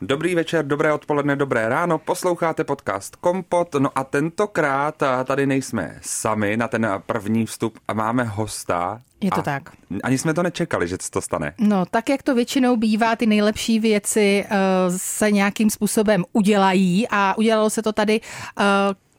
Dobrý večer, dobré odpoledne, dobré ráno, posloucháte podcast Kompot, no a tentokrát tady nejsme sami na ten první vstup a máme hosta. Je to a tak. Ani jsme to nečekali, že se to stane. No, tak jak to většinou bývá, ty nejlepší věci uh, se nějakým způsobem udělají a udělalo se to tady, uh,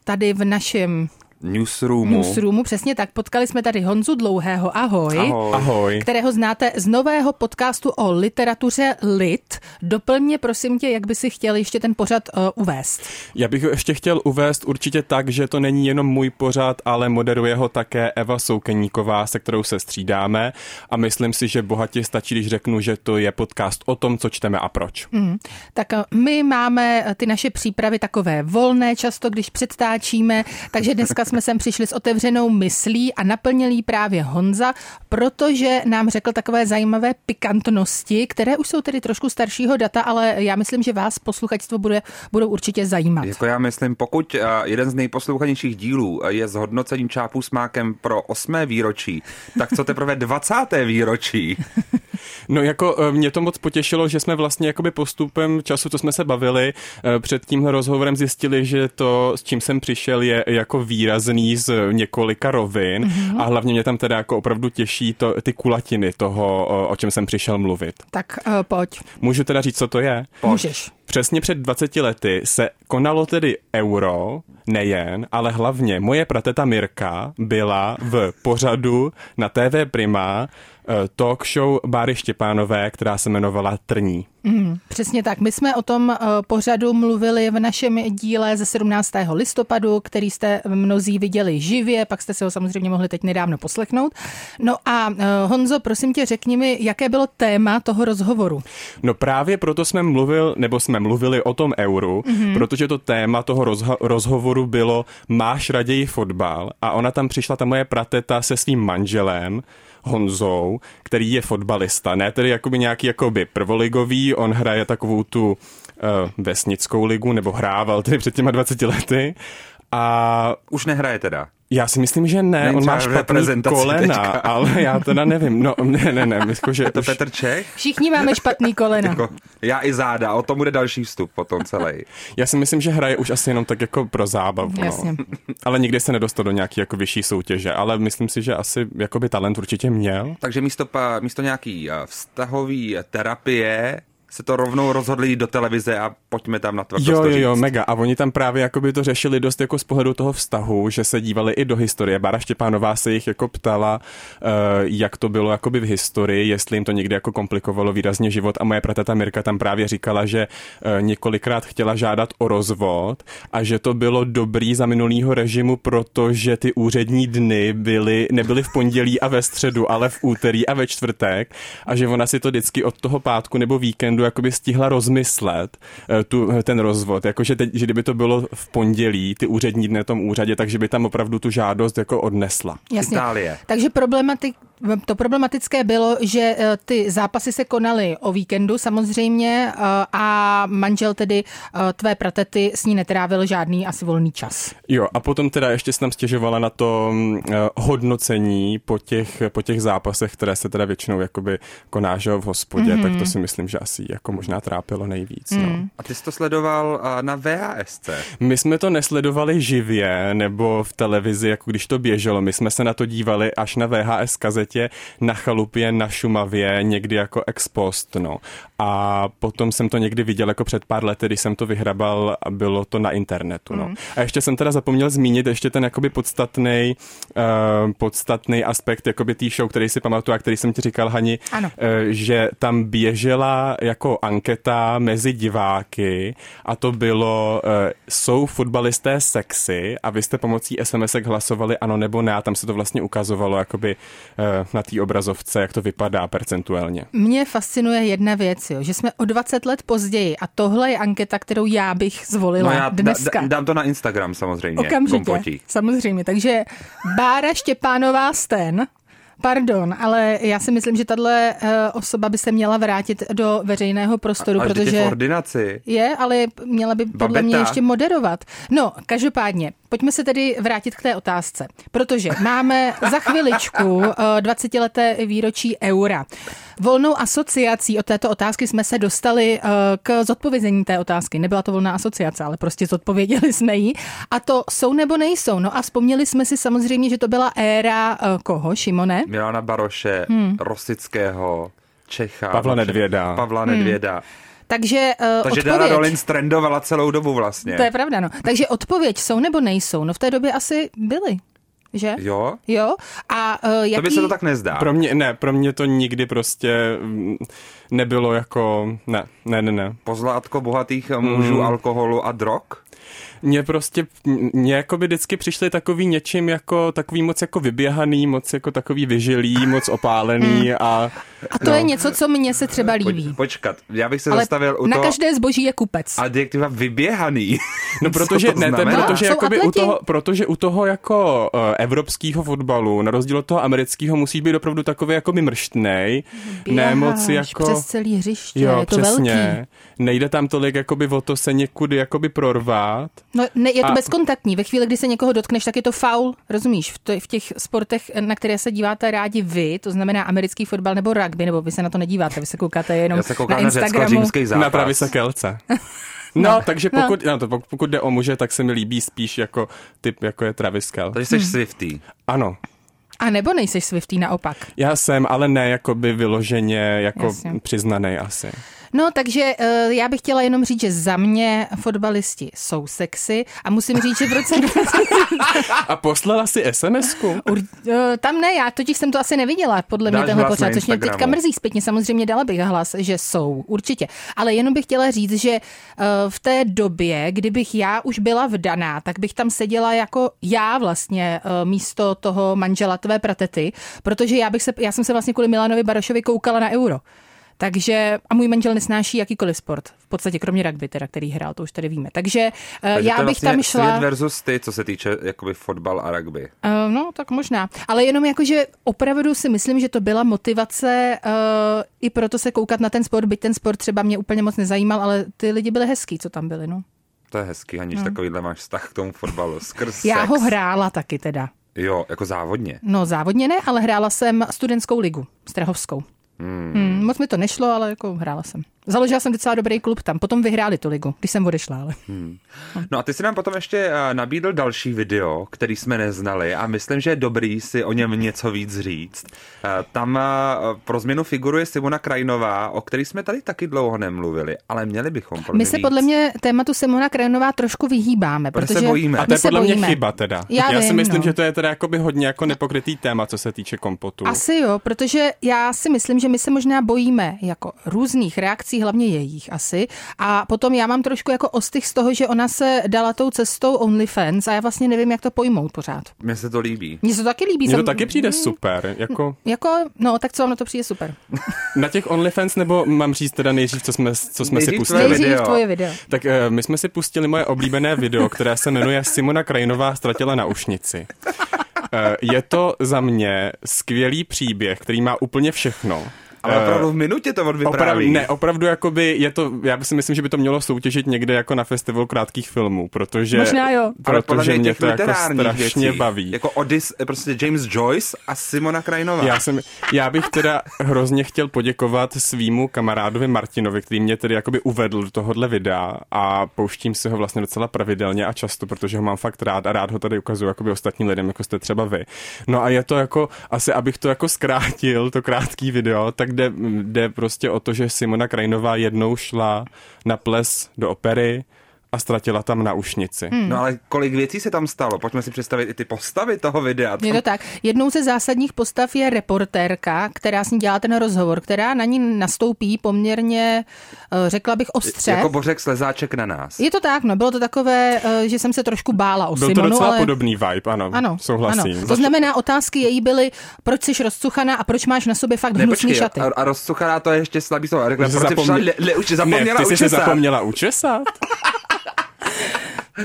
tady v našem Newsroomu. newsroomu. Přesně tak. Potkali jsme tady Honzu Dlouhého. Ahoj. Ahoj. Ahoj. Kterého znáte z nového podcastu o literatuře Lit. Doplň mě, prosím tě, jak by si chtěl ještě ten pořad uh, uvést. Já bych ho ještě chtěl uvést určitě tak, že to není jenom můj pořad, ale moderuje ho také Eva Soukeníková, se kterou se střídáme a myslím si, že bohatě stačí, když řeknu, že to je podcast o tom, co čteme a proč. Hmm. Tak uh, my máme uh, ty naše přípravy takové volné často, když předtáčíme, takže dneska jsme sem přišli s otevřenou myslí a naplnil jí právě Honza, protože nám řekl takové zajímavé pikantnosti, které už jsou tedy trošku staršího data, ale já myslím, že vás posluchačstvo bude, budou určitě zajímat. Jako já myslím, pokud eh, jeden z nejposlouchanějších dílů eh, je s hodnocením čápů s mákem pro osmé výročí, tak co teprve 20. výročí? No jako eh, mě to moc potěšilo, že jsme vlastně jakoby postupem času, co jsme se bavili, před tímhle rozhovorem zjistili, že to, s čím jsem přišel, je jako výrazný z několika rovin mm-hmm. a hlavně mě tam teda jako opravdu těší to, ty kulatiny toho, o, čem jsem přišel mluvit. Tak uh, pojď, Můžu teda říct, co to je? můžeš. Přesně před 20 lety se konalo tedy euro, nejen, ale hlavně moje prateta Mirka byla v pořadu na TV Prima talk show Báry Štěpánové, která se jmenovala Trní. Mm, přesně tak. My jsme o tom uh, pořadu mluvili v našem díle ze 17. listopadu, který jste mnozí viděli živě, pak jste se ho samozřejmě mohli teď nedávno poslechnout. No a uh, Honzo, prosím tě, řekni mi, jaké bylo téma toho rozhovoru. No právě proto jsme mluvil, nebo jsme mluvili o tom euru, mm-hmm. protože to téma toho rozho- rozhovoru bylo máš raději fotbal a ona tam přišla, ta moje prateta se svým manželem, Honzou, který je fotbalista, ne tedy jakoby nějaký jakoby prvoligový, on hraje takovou tu uh, vesnickou ligu, nebo hrával tedy před těma 20 lety a Už nehraje teda. já si myslím, že ne, Není on má špatný kolena, teďka. ale já teda nevím, no ne, ne, ne, myslím, že Je to už- Petr Čech? Všichni máme špatný kolena. Jako, já i záda, o tom bude další vstup potom celý. Já si myslím, že hraje už asi jenom tak jako pro zábavu. Jasně. No. Ale nikdy se nedostal do nějaký jako vyšší soutěže, ale myslím si, že asi jakoby talent určitě měl. Takže místo, pa, místo nějaký eh, vztahový terapie se to rovnou rozhodli do televize a pojďme tam na to Jo, jo, jo, mega. A oni tam právě jakoby to řešili dost jako z pohledu toho vztahu, že se dívali i do historie. Bára Štěpánová se jich jako ptala, uh, jak to bylo jakoby v historii, jestli jim to někdy jako komplikovalo výrazně život. A moje prateta Mirka tam právě říkala, že uh, několikrát chtěla žádat o rozvod a že to bylo dobrý za minulýho režimu, protože ty úřední dny byly, nebyly v pondělí a ve středu, ale v úterý a ve čtvrtek a že ona si to vždycky od toho pátku nebo víkendu jakoby stihla rozmyslet eh, tu, ten rozvod, jakože teď, že kdyby to bylo v pondělí, ty úřední dny na tom úřadě, takže by tam opravdu tu žádost jako odnesla. Jasně. Itálie. Takže problematik, to problematické bylo, že eh, ty zápasy se konaly o víkendu samozřejmě eh, a manžel tedy eh, tvé pratety s ní netrávil žádný asi volný čas. Jo, a potom teda ještě se nám stěžovala na to uh, hodnocení po těch, po těch zápasech, které se teda většinou jakoby koná v hospodě, mm-hmm. tak to si myslím, že asi jako možná trápilo nejvíc. Mm. No. A ty jsi to sledoval na VHSC. My jsme to nesledovali živě nebo v televizi, jako když to běželo. My jsme se na to dívali až na VHS kazetě na chalupě na Šumavě, někdy jako ex post, no. A potom jsem to někdy viděl jako před pár lety, když jsem to vyhrabal a bylo to na internetu, no. A ještě jsem teda zapomněl zmínit ještě ten jakoby podstatný uh, podstatný aspekt jakoby té show, který si pamatuju a který jsem ti říkal, Hani, Ano. eh, že tam běžela jako anketa mezi diváky a to bylo, eh, jsou fotbalisté sexy a vy jste pomocí SMSek hlasovali ano nebo ne a tam se to vlastně ukazovalo jakoby eh, na té obrazovce, jak to vypadá percentuálně. Mě fascinuje jedna věc, jo, že jsme o 20 let později a tohle je anketa, kterou já bych zvolila No já dneska. Da, dám to na Instagram samozřejmě. Okamžitě, Kompotí. samozřejmě. Takže Bára Štěpánová Sten Pardon, ale já si myslím, že tahle eh, osoba by se měla vrátit do veřejného prostoru, Až teď je protože v ordinaci. je, ale měla by podle Babeta. mě ještě moderovat. No, každopádně, pojďme se tedy vrátit k té otázce, protože máme za chviličku eh, 20-leté výročí eura. Volnou asociací od této otázky jsme se dostali eh, k zodpovězení té otázky. Nebyla to volná asociace, ale prostě zodpověděli jsme ji. A to jsou nebo nejsou. No a vzpomněli jsme si samozřejmě, že to byla éra eh, koho, Šimone? Milana Baroše, Hmm. Rosického, Čecha. Pavla Nedvěda. Pavla Nedvěda. Takže uh, Takže Dana odpověď... Rollins trendovala celou dobu vlastně. To je pravda, no. Takže odpověď jsou nebo nejsou? No v té době asi byly, že? Jo? Jo? A uh, jaký... To by se to tak nezdá. Pro mě, ne, pro mě to nikdy prostě mm, nebylo jako, ne, ne, ne, ne. Pozlátko bohatých mužů, Mm. alkoholu a drog? Mně prostě, mně jako by vždycky přišli takový něčím jako, takový moc jako vyběhaný, moc jako takový vyžilý, moc opálený a A to je něco, co mně se třeba líbí. Počkat, já bych se Ale zastavil u na toho každé zboží je kupec. adjektiva vyběhaný. No protože, to ne, ten, protože, jakoby u toho, protože u toho jako uh, evropského fotbalu, na rozdíl od toho amerického, musí být opravdu takový jako mrštnej, ne moc Běháš jako... přes celý hřiště, Jo, je to přesně. velký. Nejde tam tolik jakoby o to se někudy jakoby prorvat. No, ne, je to A- bezkontaktní. Ve chvíli, kdy se někoho dotkneš, tak je to faul. Rozumíš? V, to, v těch sportech, na které se díváte rádi vy, to znamená americký fotbal nebo rugby, nebo vy se na to nedíváte, vy se koukáte jenom Já se na koukám na Instagramu. řecko-římský zápas. Na Travisa Kelce. No, takže pokud, no. to, pokud jde o muže, tak se mi líbí spíš jako typ, jako je Travis Kelce. Takže jsi Hmm. Swifty. Ano, A nebo nejseš Swiftý naopak. já jsem, ale ne jakoby vyloženě jako Jasně. přiznaný asi. No, takže uh, já bych chtěla jenom říct, že za mě fotbalisti jsou sexy a musím říct, že v roce A poslala si SMS-ku? Ur, uh, tam ne, já totiž jsem to asi neviděla, podle mě tenhle pořád, což mě teďka mrzí zpětně. Samozřejmě dala bych hlas, že jsou, určitě. Ale jenom bych chtěla říct, že uh, v té době, kdybych já už byla vdaná, tak bych tam seděla jako já vlastně uh, místo toho manžela tvé pratety, protože já, bych se, já jsem se vlastně kvůli Milanovi Barošovi koukala na euro. Takže, a můj manžel nesnáší jakýkoliv sport, v podstatě kromě rugby, teda, který hrál, to už tady víme. Takže, uh, Takže já bych vlastně tam šla... Svět versus ty, co se týče jakoby fotbal a rugby. Uh, no, tak možná. Ale jenom jako, že opravdu si myslím, že to byla motivace uh, i proto se koukat na ten sport, byť ten sport třeba mě úplně moc nezajímal, ale ty lidi byli hezký, co tam byli, no. To je hezký, aniž takovýhle máš vztah k tomu fotbalu. Skrz Já sex. ho hrála taky teda. Jo, jako závodně. No závodně ne, ale hrála jsem studentskou ligu, Strahovskou. Hmm. Hmm, moc mi to nešlo, ale jako hrála jsem. Založila jsem docela dobrý klub tam, potom vyhráli tu ligu, když jsem odešla, ale. No a ty si nám potom ještě eh, nabídl další video, který jsme neznali a myslím, že je dobrý si o něm něco víc říct. Eh, Tam eh, pro změnu figuruje Simona Krajinová, o který jsme tady taky dlouho nemluvili, ale měli bychom podle My se víc. podle mě tématu Simona Krajinová trošku vyhýbáme, Protože protože se bojíme. A to je se podle mě bojíme. chyba teda. Já já si vím, myslím, no. že to je teda jakoby hodně jako nepokrytý téma, co se týče kompotu. Asi jo, protože já si myslím, že my se možná bojíme jako různých reakcí, hlavně jejich asi. A potom já mám trošku jako ostych z toho, že ona se dala tou cestou OnlyFans a já vlastně nevím, jak to pojmout pořád. Mně se to líbí. Mně se to taky líbí. Mně to taky přijde super. Jako Jako, no, tak co vám na to přijde super. na těch OnlyFans, nebo mám říct teda nejdřív, co jsme, co jsme si Nejdřív pustili? tvoje video. tvoje video. Tak uh, my jsme si pustili moje oblíbené video, které se jmenuje Simona Krajinová ztratila na ušnici. Uh, je to za mě skvělý příběh, který má úplně všechno. Ale Eh, opravdu v minutě to Opravdu, odvypráví. ne, opravdu jakoby je to, já si myslím, že by to mělo soutěžit někde jako na festivalu krátkých filmů, protože, Možná jo. Protože mě mě těch to jako literárních strašně věcí, baví. Jako Odys, prostě James Joyce a Simona Krajinová. Já, jsem, já bych teda hrozně chtěl poděkovat svýmu kamarádovi Martinovi, který mě tedy jakoby uvedl do tohohle videa a pouštím si ho vlastně docela pravidelně a často, protože ho mám fakt rád a rád ho tady ukazuju jakoby ostatním lidem, jako jste třeba vy. No a je to jako, asi abych to jako zkrátil, to krátký video, tak jde, jde prostě o to, že Simona Krajinová jednou šla na ples do opery a ztratila tam naušnici. Hmm. No ale kolik věcí se tam stalo? Pojďme si představit i ty postavy toho videa. Je to tak. Jednou ze zásadních postav je reportérka, která s ní dělá ten rozhovor, která na ní nastoupí poměrně, eh, řekla bych, ostře. Jako bořek slezáček na nás. Je to tak, no, bylo to takové, eh, že jsem se trošku bála o Byl to Simonu, docela ale... podobný vibe, ano, Ano, souhlasím. Ano. To znamená, otázky její byly, proč jsi rozcuchaná a proč máš na sobě fakt Ne, hnusný počkej, šaty. a, a rozsuchaná to je ještě slabý slovo. Řekla, proč zapomně- le, le, už zapomněla ne, ty jsi se zapomněla učesat?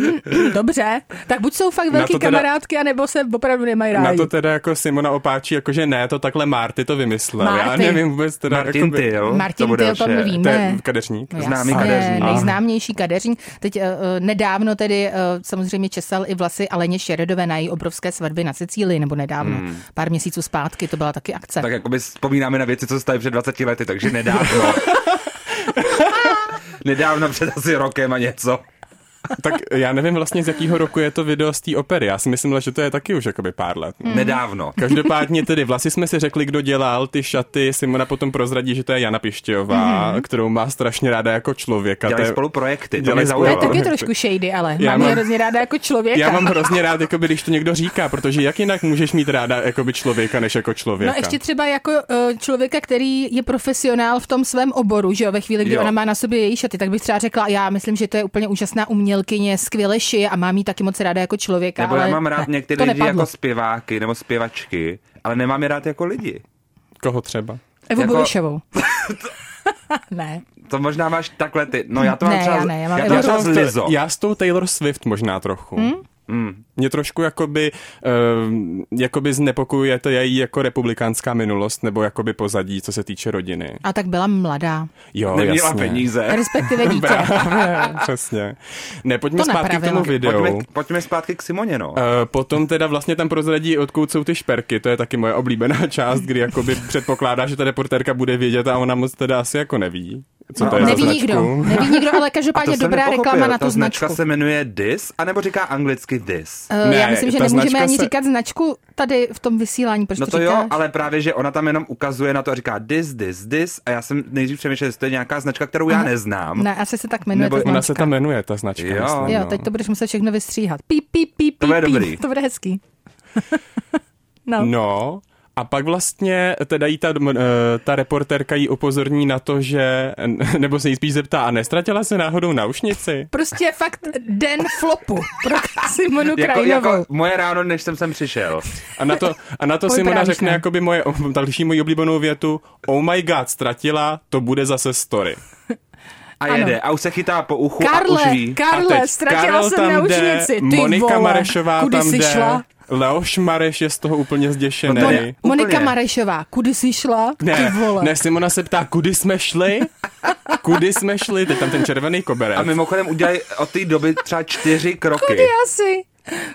Dobře, tak buď jsou fakt velký teda- kamarádky, anebo se opravdu nemají rádi. Na to teda jako Simona opáčí, jako že ne, to takhle Marty to vymyslel. Já Marty. nevím vůbec teda. Martin jakoby, Tyl, Martin to Tyl, to my víme. To je kadeřník. No Známý jasně, kadeřník. Nejznámější kadeřník. Teď uh, nedávno tedy uh, samozřejmě česal i vlasy Aleně Šeredové na její obrovské svatby na Sicílii, nebo nedávno, hmm. pár měsíců zpátky, to byla taky akce. Tak jako by vzpomínáme na věci, co se staly před 20 lety, takže nedávno. nedávno před asi rokem a něco. Tak já nevím vlastně z jakého roku je to video z té opery. Já si myslím, že to je taky už jakoby pár let. Hmm. Nedávno. Každopádně tedy vlasy jsme si řekli, kdo dělal ty šaty. Simona potom prozradí, že to je Jana Pištějová, Hmm. kterou má strašně ráda jako člověka. Dělají je- spolu projekty, to mě spolu to je zaujalo. taky trošku shady, ale Já mám, mám- je hrozně ráda jako člověka. Já mám hrozně rád, jakoby, když to někdo říká, protože jak jinak můžeš mít ráda jakoby člověka, než jako člověka. No ještě třeba jako uh, člověka, který je profesionál v tom svém oboru, že jo, ve chvíli, kdy Jo. ona má na sobě její šaty, tak bych třeba řekla, já myslím, že to je úplně úžasná umělkyně, skvěle šije a mám jí taky moc ráda jako člověka, Nebo ale já mám rád ne, některé lidi nepadlo. jako zpěváky nebo zpěvačky, ale nemám je rád jako lidi. Koho třeba? Evu jako- Bojušovou. ne. To možná máš takhle ty. No já to mám Ne, třeba, já ne, já mám já to třeba to, z Lizzo. já s tou Taylor Swift možná trochu. Hmm? Mě trošku jakoby, uh, jakoby znepokojuje to její jako republikánská minulost nebo jakoby pozadí, co se týče rodiny. A tak byla mladá, Jo, Neměla jasně. peníze. respektive dítě. Právě, přesně. Ne, pojďme To zpátky k napravila. tomu videu. Pojďme, pojďme zpátky k Simoně, no. Uh, potom teda vlastně tam prozradí, odkud jsou ty šperky, to je taky moje oblíbená část, kdy jakoby předpokládá, že ta reportérka bude vědět a ona moc teda asi jako neví, co to je Neví nikdo, neví nikdo, ale každopádně dobrá reklama na Ta tu značka značku. se jmenuje This, anebo říká anglicky This? Uh, Ne, já myslím, že nemůžeme ani se- říkat značku tady v tom vysílání, proč No to, to jo, ale právě, že ona tam jenom ukazuje na to a říká this, this, this a já jsem nejdřív přemýšlel, že to je nějaká značka, kterou já neznám. Ne, asi se tak jmenuje Nebo ta Ona značka. se tam jmenuje, ta značka. Jo. myslím, Jo, no. teď to budeš muset všechno vystříhat. Píp, píp, píp, To bude píp, dobrý. píp. To bude hezký. no. No, a pak vlastně teda jí ta, eh, ta reportérka jí upozorní na to, že, nebo se jí spíš zeptá, a nestratila se náhodou naušnici? Prostě fakt den flopu pro Simonu Jako, Krajinovou. jako moje ráno, než jsem sem přišel. A na to, a na to Pojď Simona právě, řekne ne? jakoby moje, další moji oblíbenou větu, oh my god, ztratila, to bude zase story. A Ano. jede a už se chytá po uchu a Karle, už ví. A Karle, teď ztratila Karel jsem tam jde, Ty Monika vole, Marešová kudy tam jsi jde, šla? Leoš Mareš je z toho úplně zděšený. Mon- Monika úplně. Marešová, kudy jsi šla? Ty Ne, vole. ne, Simona se ptá, kudy jsme šli? Kudy jsme šli? Teď tam ten červený koberec. A mimochodem udělají od té doby třeba čtyři kroky. Kudy asi?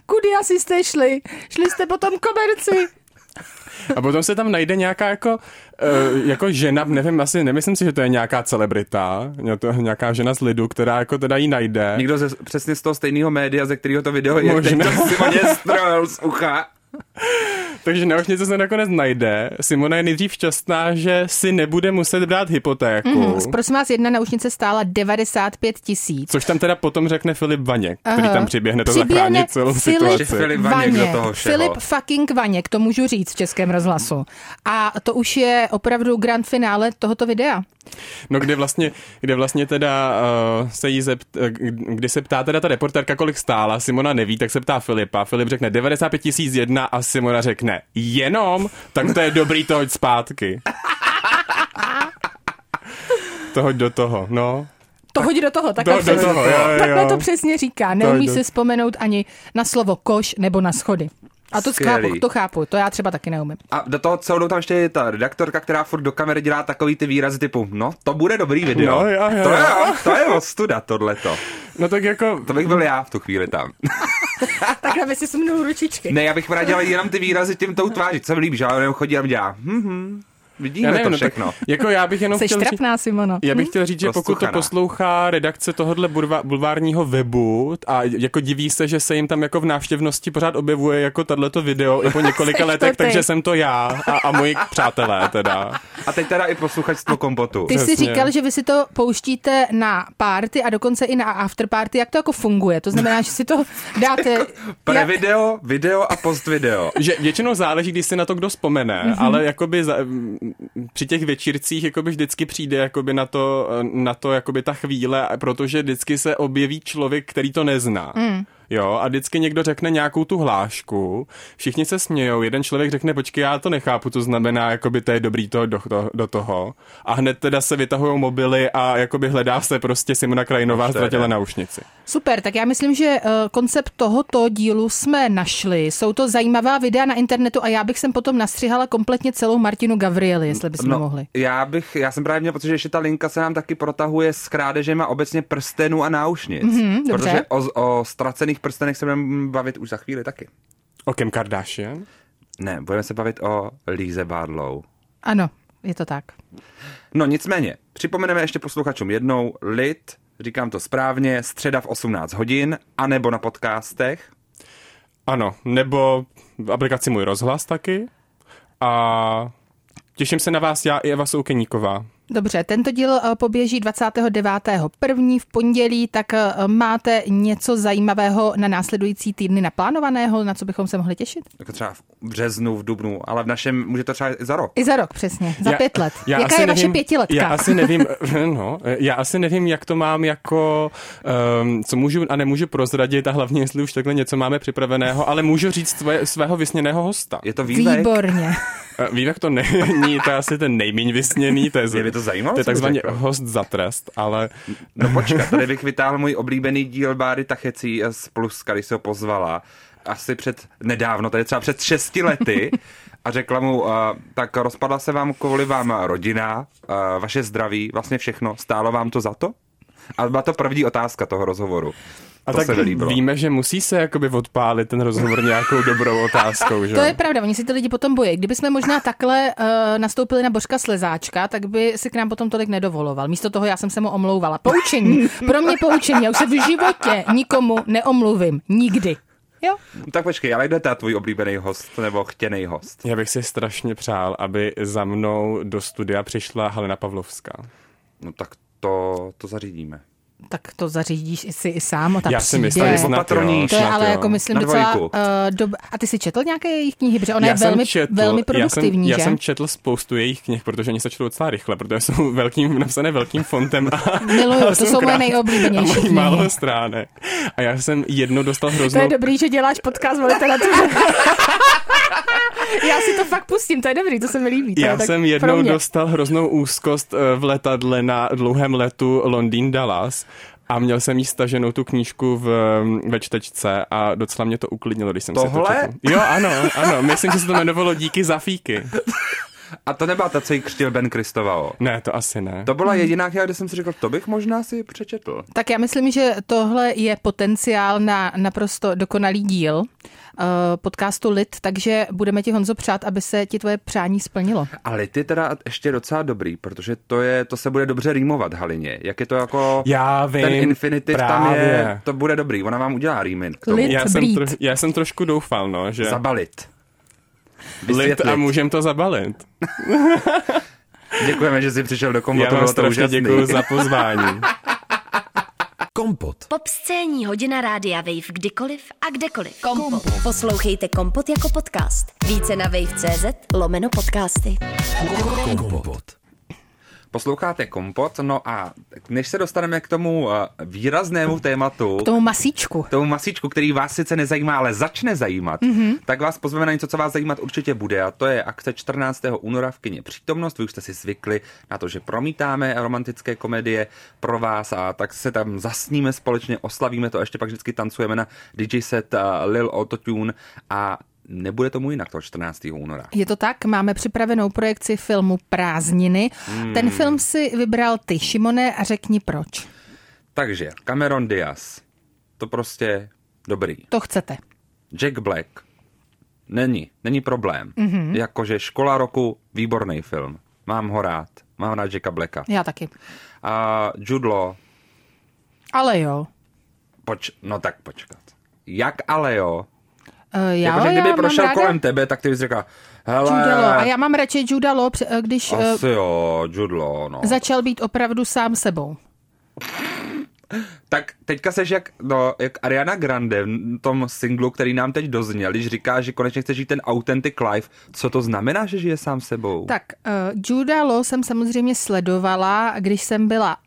Kudy asi jste šli? Šli jste po tom koberci? A potom se tam najde nějaká jako, uh, jako žena, nevím, asi nemyslím si, že to je nějaká celebrita, nějaká žena z lidu, která jako teda ji najde. Někdo ze, přesně z toho stejného média, ze kterého to video je, Možná. teď to Simoně strojil z ucha. Takže naušnice se nakonec najde. Simona je nejdřív šťastná, že si nebude muset brát hypotéku. Mm, prosím vás, jedna naušnice stála 95 tisíc. Což tam teda potom řekne Filip Vaněk, který Aha. tam přiběhne to Přiběhne zachránit celou Filip situaci. Filip Vaněk do toho všeho. Filip fucking Vaněk, to můžu říct v Českém rozhlasu. A to už je opravdu grand finále tohoto videa. No kde vlastně, kde vlastně teda uh, se jí zept, uh, kdy se ptá teda ta reportérka, kolik stála, Simona neví, tak se ptá Filipa. Filip řekne 95 tisíc jedna a Simona řekne jenom, tak to je dobrý to hoď zpátky. To hoď do toho, no. To hodí do toho, takhle, Do- do toho, jo, jo, takhle to přesně říká. Neumí si vzpomenout ani na slovo koš nebo na schody. A to Skvělý. chápu, to chápu, to já třeba taky neumím. A do toho celou tam ještě je ta redaktorka, která furt do kamery dělá takový ty výrazy typu, no, to bude dobrý video. No, jo, jo, to, je, to je ostuda, tohleto. No tak jako, To bych byl já v tu chvíli tam. Takhle by si smnul ručičky. Ne, já bych rád dělal jenom ty výrazy tím tou tváří, co se mi líbí, že já jenom chodí a dělá, hm, hm, vidíme já nevím, to no tak, všechno. jako já bych jenom Jsi chtěl říct, trapná, Simono. Já bych chtěl říct, že pokud to poslouchá redakce tohohle bulva- bulvárního webu a jako diví se, že se jim tam jako v návštěvnosti pořád objevuje jako tato video i po několika letech, takže jsem to já a, a moji přátelé teda. A teď teda i posluchačstvo kompotu. Ty jsi říkal, že vy si to pouštíte na party a dokonce i na afterparty. Jak to jako funguje? To znamená, že si to dáte... jak- Pre-video, video a post-video. Že většinou záleží, když si na to kdo vzpomene, Mhm. mm-hmm. ale jakoby za, při těch večírcích jakoby vždycky přijde jakoby na to, na to jakoby ta chvíle, protože vždycky se objeví člověk, který to nezná. Mm. Jo, a vždycky někdo řekne nějakou tu hlášku, všichni se smějou, jeden člověk řekne, počkej, já to nechápu, to znamená, jakoby to je dobrý to do, do, do toho. A hned teda se vytahují mobily a jakoby hledá se prostě Simona Krajinová Už to ztratila naušnici. Super, tak já myslím, že uh, koncept tohoto dílu jsme našli. Jsou to zajímavá videa na internetu a já bych sem potom nastřihala kompletně celou Martinu Gavrieli, jestli bychom mohli. já bych, já jsem právě měl pocit, že ještě ta linka se nám taky protahuje s krádežema obecně prstenů a náušnic. Mhm, dobře. protože o, o ztracených prstenech se budeme bavit už za chvíli taky. O Kim Kardashian? Ne, budeme se bavit o Líze Bádlou. Ano, je to tak. No nicméně, připomeneme ještě posluchačům jednou, lid, říkám to správně, středa v 18 hodin, anebo na podcastech. Ano, nebo v aplikaci Můj rozhlas taky. A těším se na vás já i Eva Soukeníková. Dobře, tento díl eh, poběží 29.1. v pondělí, tak eh, máte něco zajímavého na následující týdny naplánovaného, na co bychom se mohli těšit? Jako třeba v březnu, v dubnu, ale v našem může to třeba i za rok. I za rok, přesně, za pět let. Jaká asi je vaše nevím- pětiletka? Já asi nevím, no, já asi nevím, jak to mám jako, um, co můžu a nemůžu prozradit a hlavně, jestli už takhle něco máme připraveného, ale můžu říct své, svého vysněného hosta. Je to vývek? Výborně. Eh, Vývek to není, to je asi ten nejméně vysněný, to je, Mě by to zajímalo, to je takzvaně řekl. host za trest, ale No počkat, tady bych vytáhl můj oblíbený díl Báry Tachecí z Pluska, když se ho pozvala. Asi před, nedávno, tady třeba před šesti lety. A řekla mu, uh, tak rozpadla se vám kvůli vám rodina, uh, vaše zdraví, vlastně všechno. Stálo vám to za to? A byla to první otázka toho rozhovoru. a to tak se mi líbilo. víme, že musí se jakoby odpálit ten rozhovor nějakou dobrou otázkou, že? To je pravda, oni si ty lidi potom bojí. Kdyby jsme možná takhle uh, nastoupili na Božka Slezáčka, tak by si k nám potom tolik nedovoloval. Místo toho já jsem se mu omlouvala. Poučení. Pro mě poučení. Já už se v životě nikomu neomluvím. Nikdy. Jo? Tak počkej, ale kde je ta tvůj oblíbený host nebo chtěný host? Já bych si strašně přál, aby za mnou do studia přišla Halina Pavlovská. No tak to, to zařídíme. Tak to zařídíš si i sám. a Ta Já si myslím, že snad Opatrníš. To je ale jo. jako myslím Na docela dvojku. uh, dob... A ty si četl nějaké jejich knihy, protože ona já je velmi, četl, velmi já produktivní, jsem, že? já jsem četl spoustu jejich knih, protože oni se čtou docela rychle, protože jsou velkým, napsané velkým fontem. A, Miluju, a to jsou moje nejoblíbenější A knihy. málo stránek. A já jsem jednou dostal To hroznou... je dobrý, že děláš podcast o literatuře. Já si to fakt pustím, to je dobrý, to se mi líbí. Je Já tak jsem jednou dostal hroznou úzkost eh, v letadle na dlouhém letu Londýn-Dallas a měl jsem jí staženou tu knížku v, ve čtečce a docela mě to uklidnilo, když jsem si Tohle? to četl. Jo, ano, ano, myslím, že se to jmenovalo Díky za fíky. A to nebyla ta, co jí křtil Ben Kristovao. Ne, to asi ne. To byla jediná kniha, kde jsem si řekl, to bych možná si přečetl. Tak já myslím, že tohle je potenciál na naprosto dokonalý díl uh, podcastu Lit, takže budeme ti Honzo přát, aby se ti tvoje přání splnilo. Ale ty teda ještě docela dobrý, protože to je, to se bude dobře rýmovat Halině. Jak je to jako... Já vím, ten infinitiv tam je, právě. to bude dobrý, ona vám udělá rýmin. Lid. Já jsem, tro, já jsem trošku doufal, no, že Zabalit. Lid a můžem to zabalit. Děkujeme, že jsi přišel do kombo, Já to vám strašně děkuji za pozvání. Kompot. Pop scéní hodina rádia Wave kdykoliv a kdekoliv. Kompot. Poslouchejte Kompot jako podcast. Více na wave.cz lomeno podcasty. Posloucháte Kompot, no a než se dostaneme k tomu eh, výraznému tématu, K tomu masíčku. k tomu masíčku, který vás sice nezajímá, ale začne zajímat, Mhm. mm-hmm. tak vás pozveme na něco, co vás zajímat určitě bude. A to je akce 14. února v kině Přítomnost. Vy už jste si zvykli na to, že promítáme romantické komedie pro vás a tak se tam zasníme společně, oslavíme to a ještě pak vždycky tancujeme na DJ set uh, Lil Autotune a nebude tomu jinak toho 14. února. Je to tak, máme připravenou projekci filmu Prázdniny. Hmm. Ten film si vybral ty, Šimone, a řekni proč. Takže Cameron Diaz, to prostě dobrý. To chcete. Jack Black, není, není problém. Mhm. Mm-hmm. Jakože Škola roku, výborný film. Mám ho rád. Mám rád Jacka Blacka. Já taky. A Jude Law, Ale jo. poč, no tak počkat. Jak ale jo? Uh, já, Jakože já kdyby mám prošel ráda kolem tebe, tak ty bys řekla, hele, Jude Law. A já mám radši Juda Law, pře- eh, když uh, asi jo, Jude Law, no. začal být opravdu sám sebou. Tak teďka seš jak, no, jak Ariana Grande v tom singlu, který nám teď dozněl, když říká, že konečně chce žít ten authentic life. Co to znamená, že žije sám sebou? Tak, uh, Juda Law jsem samozřejmě sledovala, když jsem byla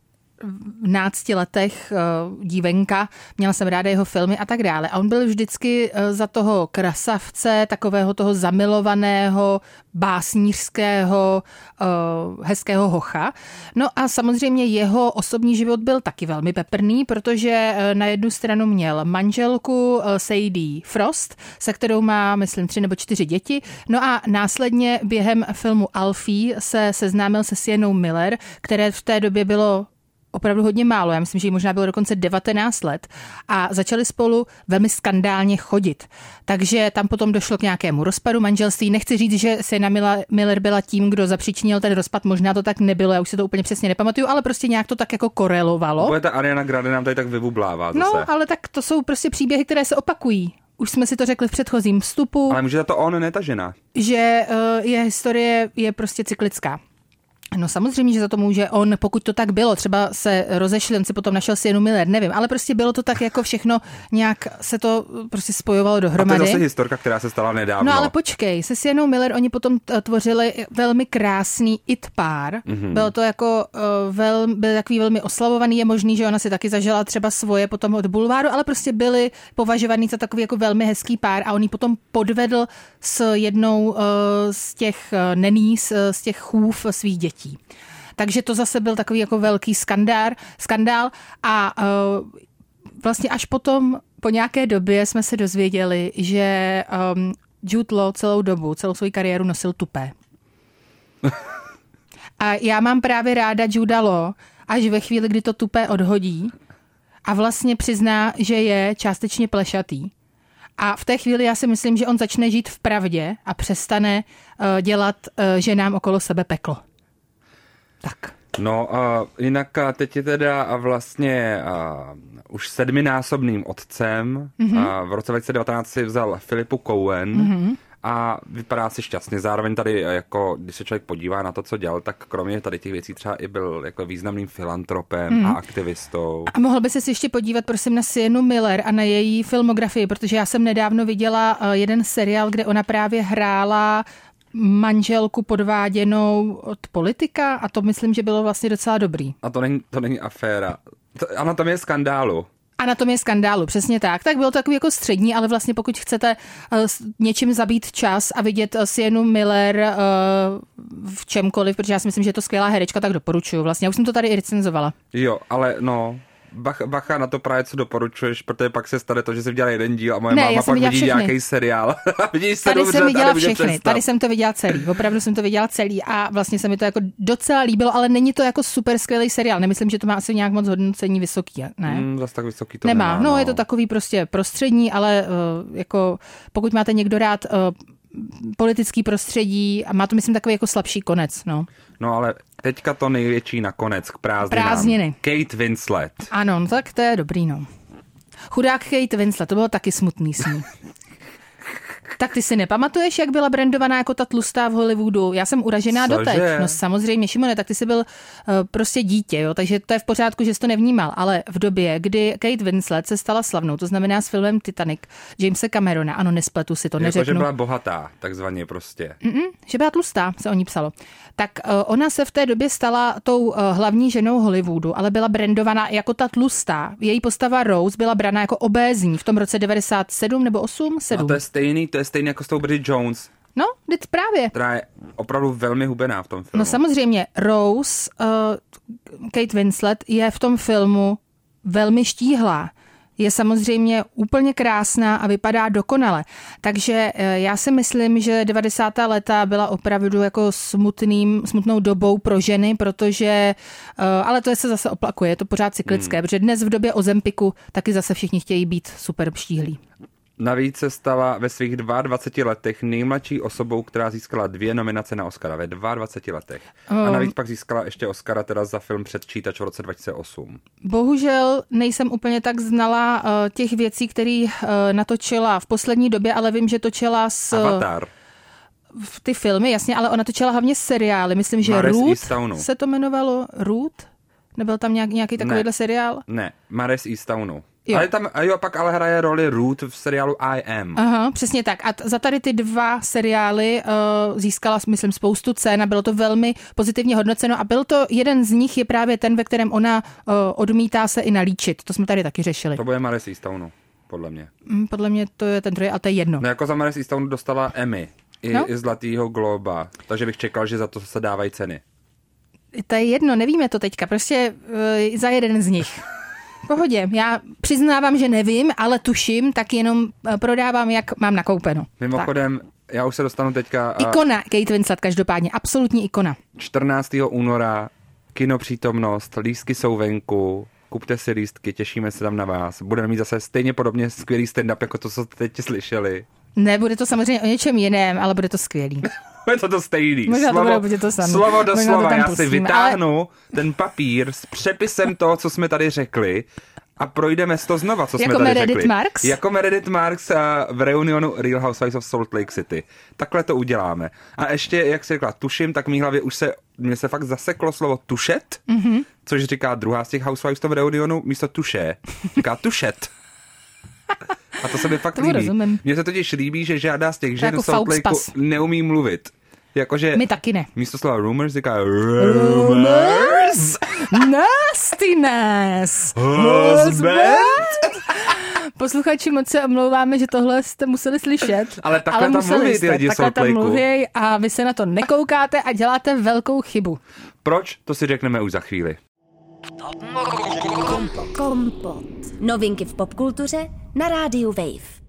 v nácti letech uh, dívenka, měla jsem ráda jeho filmy a tak dále. A on byl vždycky uh, za toho krasavce, takového toho zamilovaného, básnířského, uh, hezkého hocha. No a samozřejmě jeho osobní život byl taky velmi peprný, protože na jednu stranu měl manželku Sadie Frost, se kterou má, myslím, tři nebo čtyři děti. No a následně během filmu Alfie se seznámil se Sienou Miller, které v té době bylo opravdu hodně málo. Já myslím, že jí možná bylo dokonce 19 let a začali spolu velmi skandálně chodit. Takže tam potom došlo k nějakému rozpadu manželství. Nechci říct, že Sienna Miller byla tím, kdo zapříčinil ten rozpad, možná to tak nebylo, já už si to úplně přesně nepamatuju, ale prostě nějak to tak jako korelovalo. Bude ta Ariana Grande nám tady tak vybublává zase. No, ale tak to jsou prostě příběhy, které se opakují. Už jsme si to řekli v předchozím vstupu. Ale může za to on, ne ta žena. Že uh, je historie je prostě cyklická. No samozřejmě, že za to může on, pokud to tak bylo, třeba se rozešli, on si potom našel si jenom Miller, nevím, ale prostě bylo to tak jako všechno, nějak se to prostě spojovalo dohromady. A to je zase historka, která se stala nedávno. No ale počkej, se Sienou Miller oni potom tvořili velmi krásný it pár. Mm-hmm. Bylo to jako uh, vel, byl takový velmi oslavovaný, je možný, že ona si taky zažila třeba svoje potom od bulváru, ale prostě byli považovaný za takový jako velmi hezký pár a on ji potom podvedl s jednou uh, z těch uh, z, z těch chův svých dětí dětí. Takže to zase byl takový jako velký skandál, skandál a uh, vlastně až potom po nějaké době jsme se dozvěděli, že um, Jude Law celou dobu, celou svou kariéru nosil tupé. A já mám právě ráda Juda Law, až ve chvíli, kdy to tupé odhodí a vlastně přizná, že je částečně plešatý. A v té chvíli já si myslím, že on začne žít v pravdě a přestane uh, dělat uh, ženám okolo sebe peklo. Tak. No a jinak a teď je teda vlastně a, už sedminásobným otcem. Mm-hmm. A v roce 2019 si vzal Filipu Cohen mm-hmm. a vypadá si šťastně. Zároveň tady, jako, když se člověk podívá na to, co dělal, tak kromě tady těch věcí třeba i byl jako významným filantropem mm. a aktivistou. A mohl by se si ještě podívat, prosím, na Sienu Miller a na její filmografii, protože já jsem nedávno viděla jeden seriál, kde ona právě hrála manželku podváděnou od politika a to myslím, že bylo vlastně docela dobrý. A to není, to není aféra. To, je skandálu. je skandálu, přesně tak. Tak bylo to takový jako střední, ale vlastně pokud chcete uh, něčím zabít čas a vidět uh, Sienu Miller uh, v čemkoliv, protože já si myslím, že je to skvělá herečka, tak doporučuju. Vlastně já už jsem to tady i recenzovala. Jo, ale no, bacha, bacha na to právě, co doporučuješ, protože pak se stane to, že jsem viděla jeden díl a moje ne, máma pak vidí nějaký seriál. Vidíš se tady dobře, jsem viděla všechny, představ. tady jsem to viděla celý, opravdu jsem to viděla celý a vlastně se mi to jako docela líbilo, ale není to jako super skvělý seriál. Nemyslím, že to má asi nějak moc hodnocení vysoký, ne? Mm, zase tak vysoký to nemá. nemá no. no, je to takový prostě prostřední, ale uh, jako pokud máte někdo rád uh, politický prostředí a má to, myslím, takový jako slabší konec. No, no ale teďka to největší nakonec k prázdninám. Prázdniny. Kate Winslet. Ano, no tak to je dobrý, no. Chudák Kate Winslet, to bylo taky smutný sní. Tak ty si nepamatuješ, jak byla brandovaná jako ta tlustá v Hollywoodu? Já jsem uražená Cože? doteď. No samozřejmě, Šimone, tak ty jsi byl uh, prostě dítě, jo, takže to je v pořádku, že jsi to nevnímal, ale v době, kdy Kate Winslet se stala slavnou, to znamená s filmem Titanic, Jamesa Camerona, ano, nespletu si to, jako, neřeknu. že byla bohatá, takzvaně prostě. Mm-mm, že byla tlustá, se o ní psalo. Tak uh, ona se v té době stala tou uh, hlavní ženou Hollywoodu, ale byla brandovaná jako ta tlustá. Její postava Rose byla braná jako obézní v tom roce 97 nebo 8? 7. A to je stejný, to je stejně jako s tou Bridget Jones. No, teď právě. Která je opravdu velmi hubená v tom filmu. No samozřejmě, Rose, uh, Kate Winslet, je v tom filmu velmi štíhlá. Je samozřejmě úplně krásná a vypadá dokonale. Takže uh, já si myslím, že 90. leta byla opravdu jako smutným, smutnou dobou pro ženy, protože, uh, ale to se zase oplakuje, je to pořád cyklické, hmm. protože dnes v době Ozempiku taky zase všichni chtějí být super štíhlí. Navíc se stala ve svých 22 letech nejmladší osobou, která získala dvě nominace na Oscara ve 22 letech. A ehm. navíc pak získala ještě Oscara teda za film Předčítač v roce 2008. Bohužel nejsem úplně tak znala uh, těch věcí, které uh, natočila v poslední době, ale vím, že točila s... Avatar v ty filmy, jasně, ale ona točila hlavně seriály. Myslím, že Mares Root se to jmenovalo. Root? Nebyl tam nějak, nějaký takovýhle seriál? Ne, Mares Eastownu. Jo. Ale tam, jo, pak ale hraje roli Ruth v seriálu I Am. Aha, přesně tak. A t- za tady ty dva seriály uh, získala, myslím, spoustu cen a bylo to velmi pozitivně hodnoceno a byl to, jeden z nich je právě ten, ve kterém ona uh, odmítá se i nalíčit. To jsme tady taky řešili. To bude Maris Eastownu, podle mě. Mm, podle mě to je ten druhý, ale to je jedno. No jako za Maris Eastownu dostala Emmy i, no? i Zlatýho globa, takže bych čekal, že za to se dávají ceny. To je jedno, nevíme to teďka, prostě uh, za jeden z nich. Pohodě, já přiznávám, že nevím, ale tuším, tak jenom eh, prodávám, jak mám nakoupeno. Mimochodem, tak. já už se dostanu teďka... A... Ikona Kate Winslet, každopádně, absolutní ikona. 14. února, kinopřítomnost, lístky jsou venku, kupte si lístky, těšíme se tam na vás. Budeme mít zase stejně podobně skvělý stand-up, jako to, co teď slyšeli. Ne, bude to samozřejmě o něčem jiném, ale bude to skvělý. je to to stejný. Možná slovo, to bude to samé. Slovo do Možná slova. Já pustíme, si vytáhnu ale... ten papír s přepisem toho, co jsme tady řekli a projdeme to znova, co jako jsme tady Meredith řekli. Marks? Jako Meredith Marks v reunionu Real Housewives of Salt Lake City. Takhle to uděláme. A ještě, jak jsi řekla, tuším, tak mý hlavě už se, mně se fakt zaseklo slovo tušet, mm-hmm. což říká druhá z těch Housewives v reunionu, místo tuše. Říká tušet. A to se mi fakt líbí. Mně se totiž líbí, že žádná z těch žen jako Salt Lake neumí mluvit. Jakože My taky ne. Místo slova rumors říká rumors. Nastiness. Husband. Posluchači, moc se omlouváme, že tohle jste museli slyšet. Ale takhle ale tam mluví ty lidi Takhle tam mluví a vy se na to nekoukáte a děláte velkou chybu. Proč? To si řekneme už za chvíli. Kompot. Novinky v popkultuře na rádiu Wave.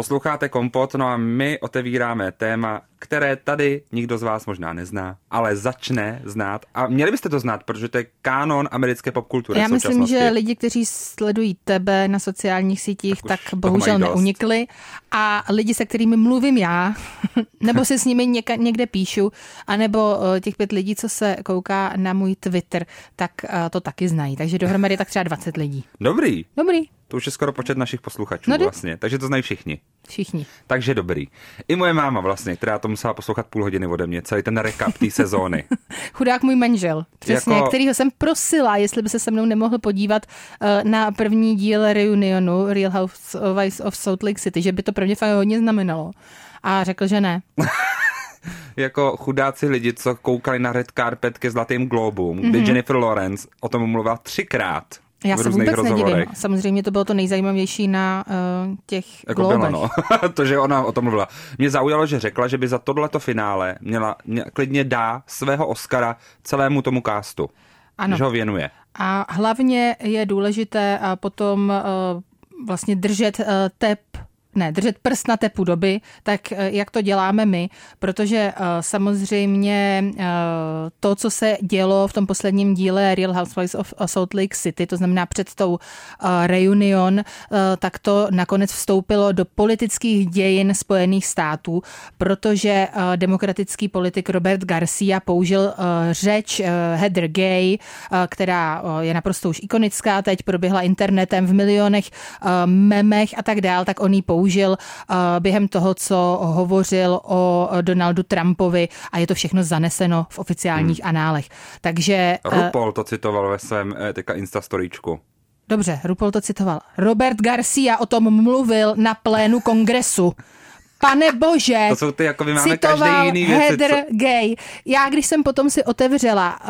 Posloucháte Kompot, no a my otevíráme téma, které tady nikdo z vás možná nezná, ale začne znát. A měli byste to znát, protože to je kánon americké popkultury. Já myslím, že lidi, kteří sledují tebe na sociálních sítích, tak, tak bohužel neunikli. A lidi, se kterými mluvím já, nebo se s nimi něka, někde píšu, anebo eh, těch pět lidí, co se kouká na můj Twitter, tak eh, to taky znají. Takže dohromady tak třeba 20 lidí. Dobrý. Dobrý. To už je skoro počet našich posluchačů no, vlastně, takže to znají všichni. Všichni. Takže dobrý. I moje máma vlastně, která to musela poslouchat půl hodiny ode mě, celý ten recap té sezóny. Chudák můj manžel, přesně, jako... kterýho jsem prosila, jestli by se se mnou nemohl podívat uh, na první díl reunionu Real Housewives of Salt Lake City, že by to pro mě fakt hodně znamenalo. A řekl, že ne. jako chudáci lidi, co koukali na red carpet ke Zlatým globům, mm-hmm. kde mhm. Jennifer Lawrence o tom mluvila třikrát. Já se vůbec rozhovorech. nedivím. Samozřejmě to bylo to nejzajímavější na uh, těch jako globech. Bylo, no. to, že ona o tom mluvila. Mě zaujalo, že řekla, že by za tohleto finále měla, mě, klidně dá svého Oscara celému tomu kástu. Ano. Že ho věnuje. A hlavně je důležité potom uh, vlastně držet uh, tep ne, držet prst na té doby, tak eh, jak to děláme my, protože eh, samozřejmě eh, to, co se dělo v tom posledním díle Real Housewives of Salt Lake City, to znamená před tou reunion, tak to nakonec vstoupilo do politických dějin Spojených států, protože demokratický politik Robert Garcia použil řeč Heather Gay, která je naprosto už ikonická, teď proběhla internetem v milionech memech a tak dál, tak on ji použil použil uh, během toho, co hovořil o Donaldu Trumpovi a je to všechno zaneseno v oficiálních hmm. análech. Takže... Uh, RuPaul to citoval ve svém eh, teďka Instastoríčku. Dobře, RuPaul to citoval. Robert Garcia o tom mluvil na plénu kongresu. Pane bože, to jsou ty, jako my máme každý jiný věci. Heather co... Gay. Já, když jsem potom si otevřela uh,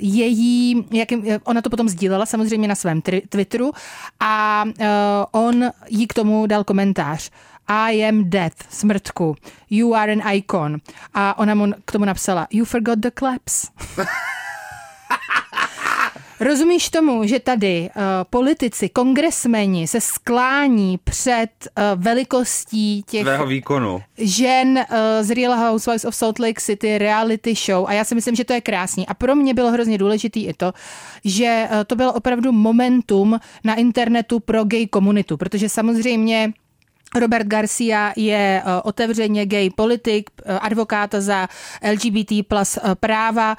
její, jak, ona to potom sdílela samozřejmě na svém tri- Twitteru a uh, on jí k tomu dal komentář. I am death, smrtku. You are an icon. A ona mu k tomu napsala, you forgot the claps. Rozumíš tomu, že tady uh, politici, kongresmeni se sklání před uh, velikostí těch Svého výkonu. žen uh, z Real Housewives of Salt Lake City reality show a já si myslím, že to je krásný. A pro mě bylo hrozně důležitý i to, že uh, to bylo opravdu momentum na internetu pro gay komunitu, protože samozřejmě Robert Garcia je uh, otevřeně gay politik, uh, advokát za LGBT plus uh, práva,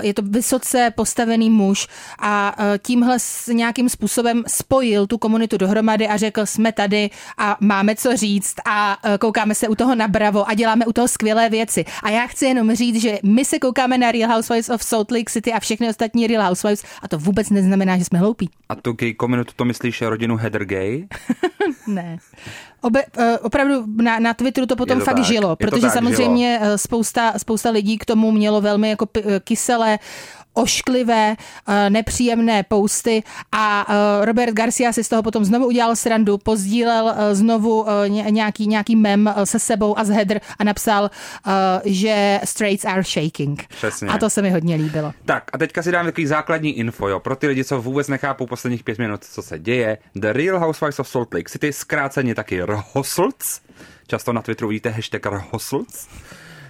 je to vysoce postavený muž a tímhle nějakým způsobem spojil tu komunitu dohromady a řekl, jsme tady a máme co říct a koukáme se u toho na bravo a děláme u toho skvělé věci. A já chci jenom říct, že my se koukáme na Real Housewives of Salt Lake City a všechny ostatní Real Housewives a to vůbec neznamená, že jsme hloupí. A tu gay komunitu to myslíš rodinu Heather Gay? ne. Obe, uh, opravdu na, na Twitteru to potom to fakt tak. žilo, protože tak, samozřejmě žilo. spousta, spousta lidí k tomu mělo velmi jako kyselé ošklivé, eh, nepříjemné posty a eh, Robert Garcia si z toho potom znovu udělal srandu, pozdílel eh, znovu nějaký, nějaký mem se sebou a z Heather a napsal, že straights are shaking. Přesně. A to se mi hodně líbilo. Tak a teďka si dám takový základní info, jo, pro ty lidi, co vůbec nechápou posledních pět minut, co se děje. The Real Housewives of Salt Lake City, zkráceně taky RHOSLC, často na Twitteru vidíte hashtag RHOSLC,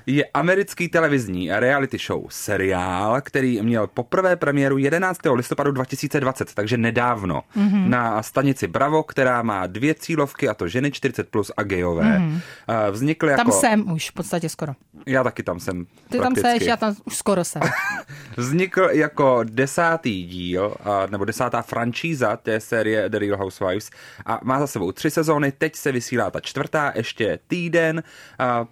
je americký televizní reality show seriál, který měl poprvé premiéru 11. listopadu 2020, takže nedávno, mm-hmm. na stanici Bravo, která má dvě cílovky, a to ženy 40 plus a gejové. Mm-hmm. Vznikly jako... Tam jsem už v podstatě skoro. Já taky tam jsem. Ty prakticky. tam seš, já tam už skoro jsem. Vznikl jako desátý díl, nebo desátá franšíza té série The Real Housewives a má za sebou tři sezóny, teď se vysílá ta čtvrtá, ještě týden.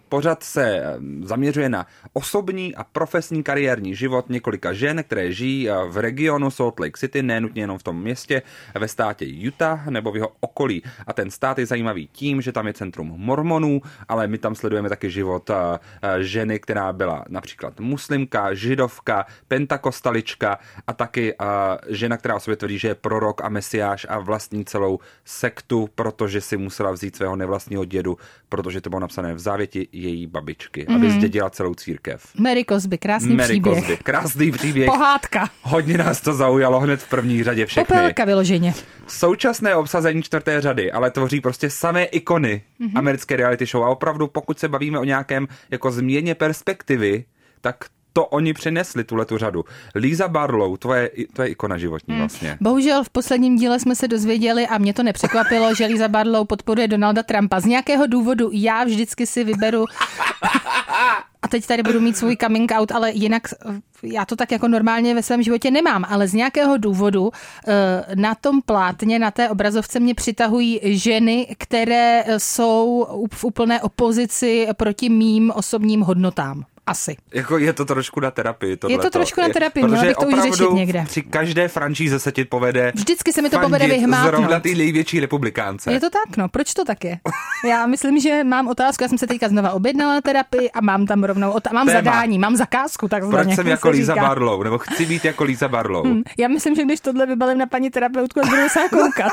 Pořad se zaměřuje na osobní a profesní kariérní život několika žen, které žijí v regionu Salt Lake City, nenutně jenom v tom městě, ve státě Utah nebo v jeho okolí. A ten stát je zajímavý tím, že tam je centrum mormonů, ale my tam sledujeme taky život ženy, která byla například muslimka, židovka, pentakostalička a taky žena, která o sobě tvrdí, že je prorok a mesiáš a vlastní celou sektu, protože si musela vzít svého nevlastního dědu, protože to bylo napsané v závěti její babičky, mm-hmm. Aby zdědila celou církev. Mary Cosby, krásný Mary příběh. Cosby, krásný příběh. Pohádka. Hodně nás to zaujalo hned v první řadě všechny. Popelka vyloženě. Současné obsazení čtvrté řady, ale tvoří prostě samé ikony mm-hmm. americké reality show a opravdu pokud se bavíme o nějakém jako změně perspektivy, tak to oni přinesli, tuhle tu řadu. Lisa Barlow, to je, to je ikona životní hmm. vlastně. Bohužel v posledním díle jsme se dozvěděli a mě to nepřekvapilo, že Lisa Barlow podporuje Donalda Trumpa. Z nějakého důvodu já vždycky si vyberu a teď tady budu mít svůj coming out, ale jinak eh, já to tak jako normálně ve svém životě nemám, ale z nějakého důvodu eh, na tom plátně, na té obrazovce mě přitahují ženy, které jsou v úplné opozici proti mým osobním hodnotám. Asi. Jako je to trošku na terapii. Tohleto. Je to trošku na terapii, měla bych to už řešit někde. Při každé franšíze se ti povede. Vždycky se mi to povede vyhmátnout. Zrovna ty největší republikánce. Je to tak, no. Proč to tak je? Já myslím, že mám otázku. Já jsem se teďka znova objednala na terapii a mám tam rovnou, ot- mám Téma. zadání, mám zakázku. Tak Proč jsem jako Líza Barlow, nebo chci být jako Líza Barlow? Hmm. Já myslím, že když tohle vybalím na paní terapeutku, budu se koukat.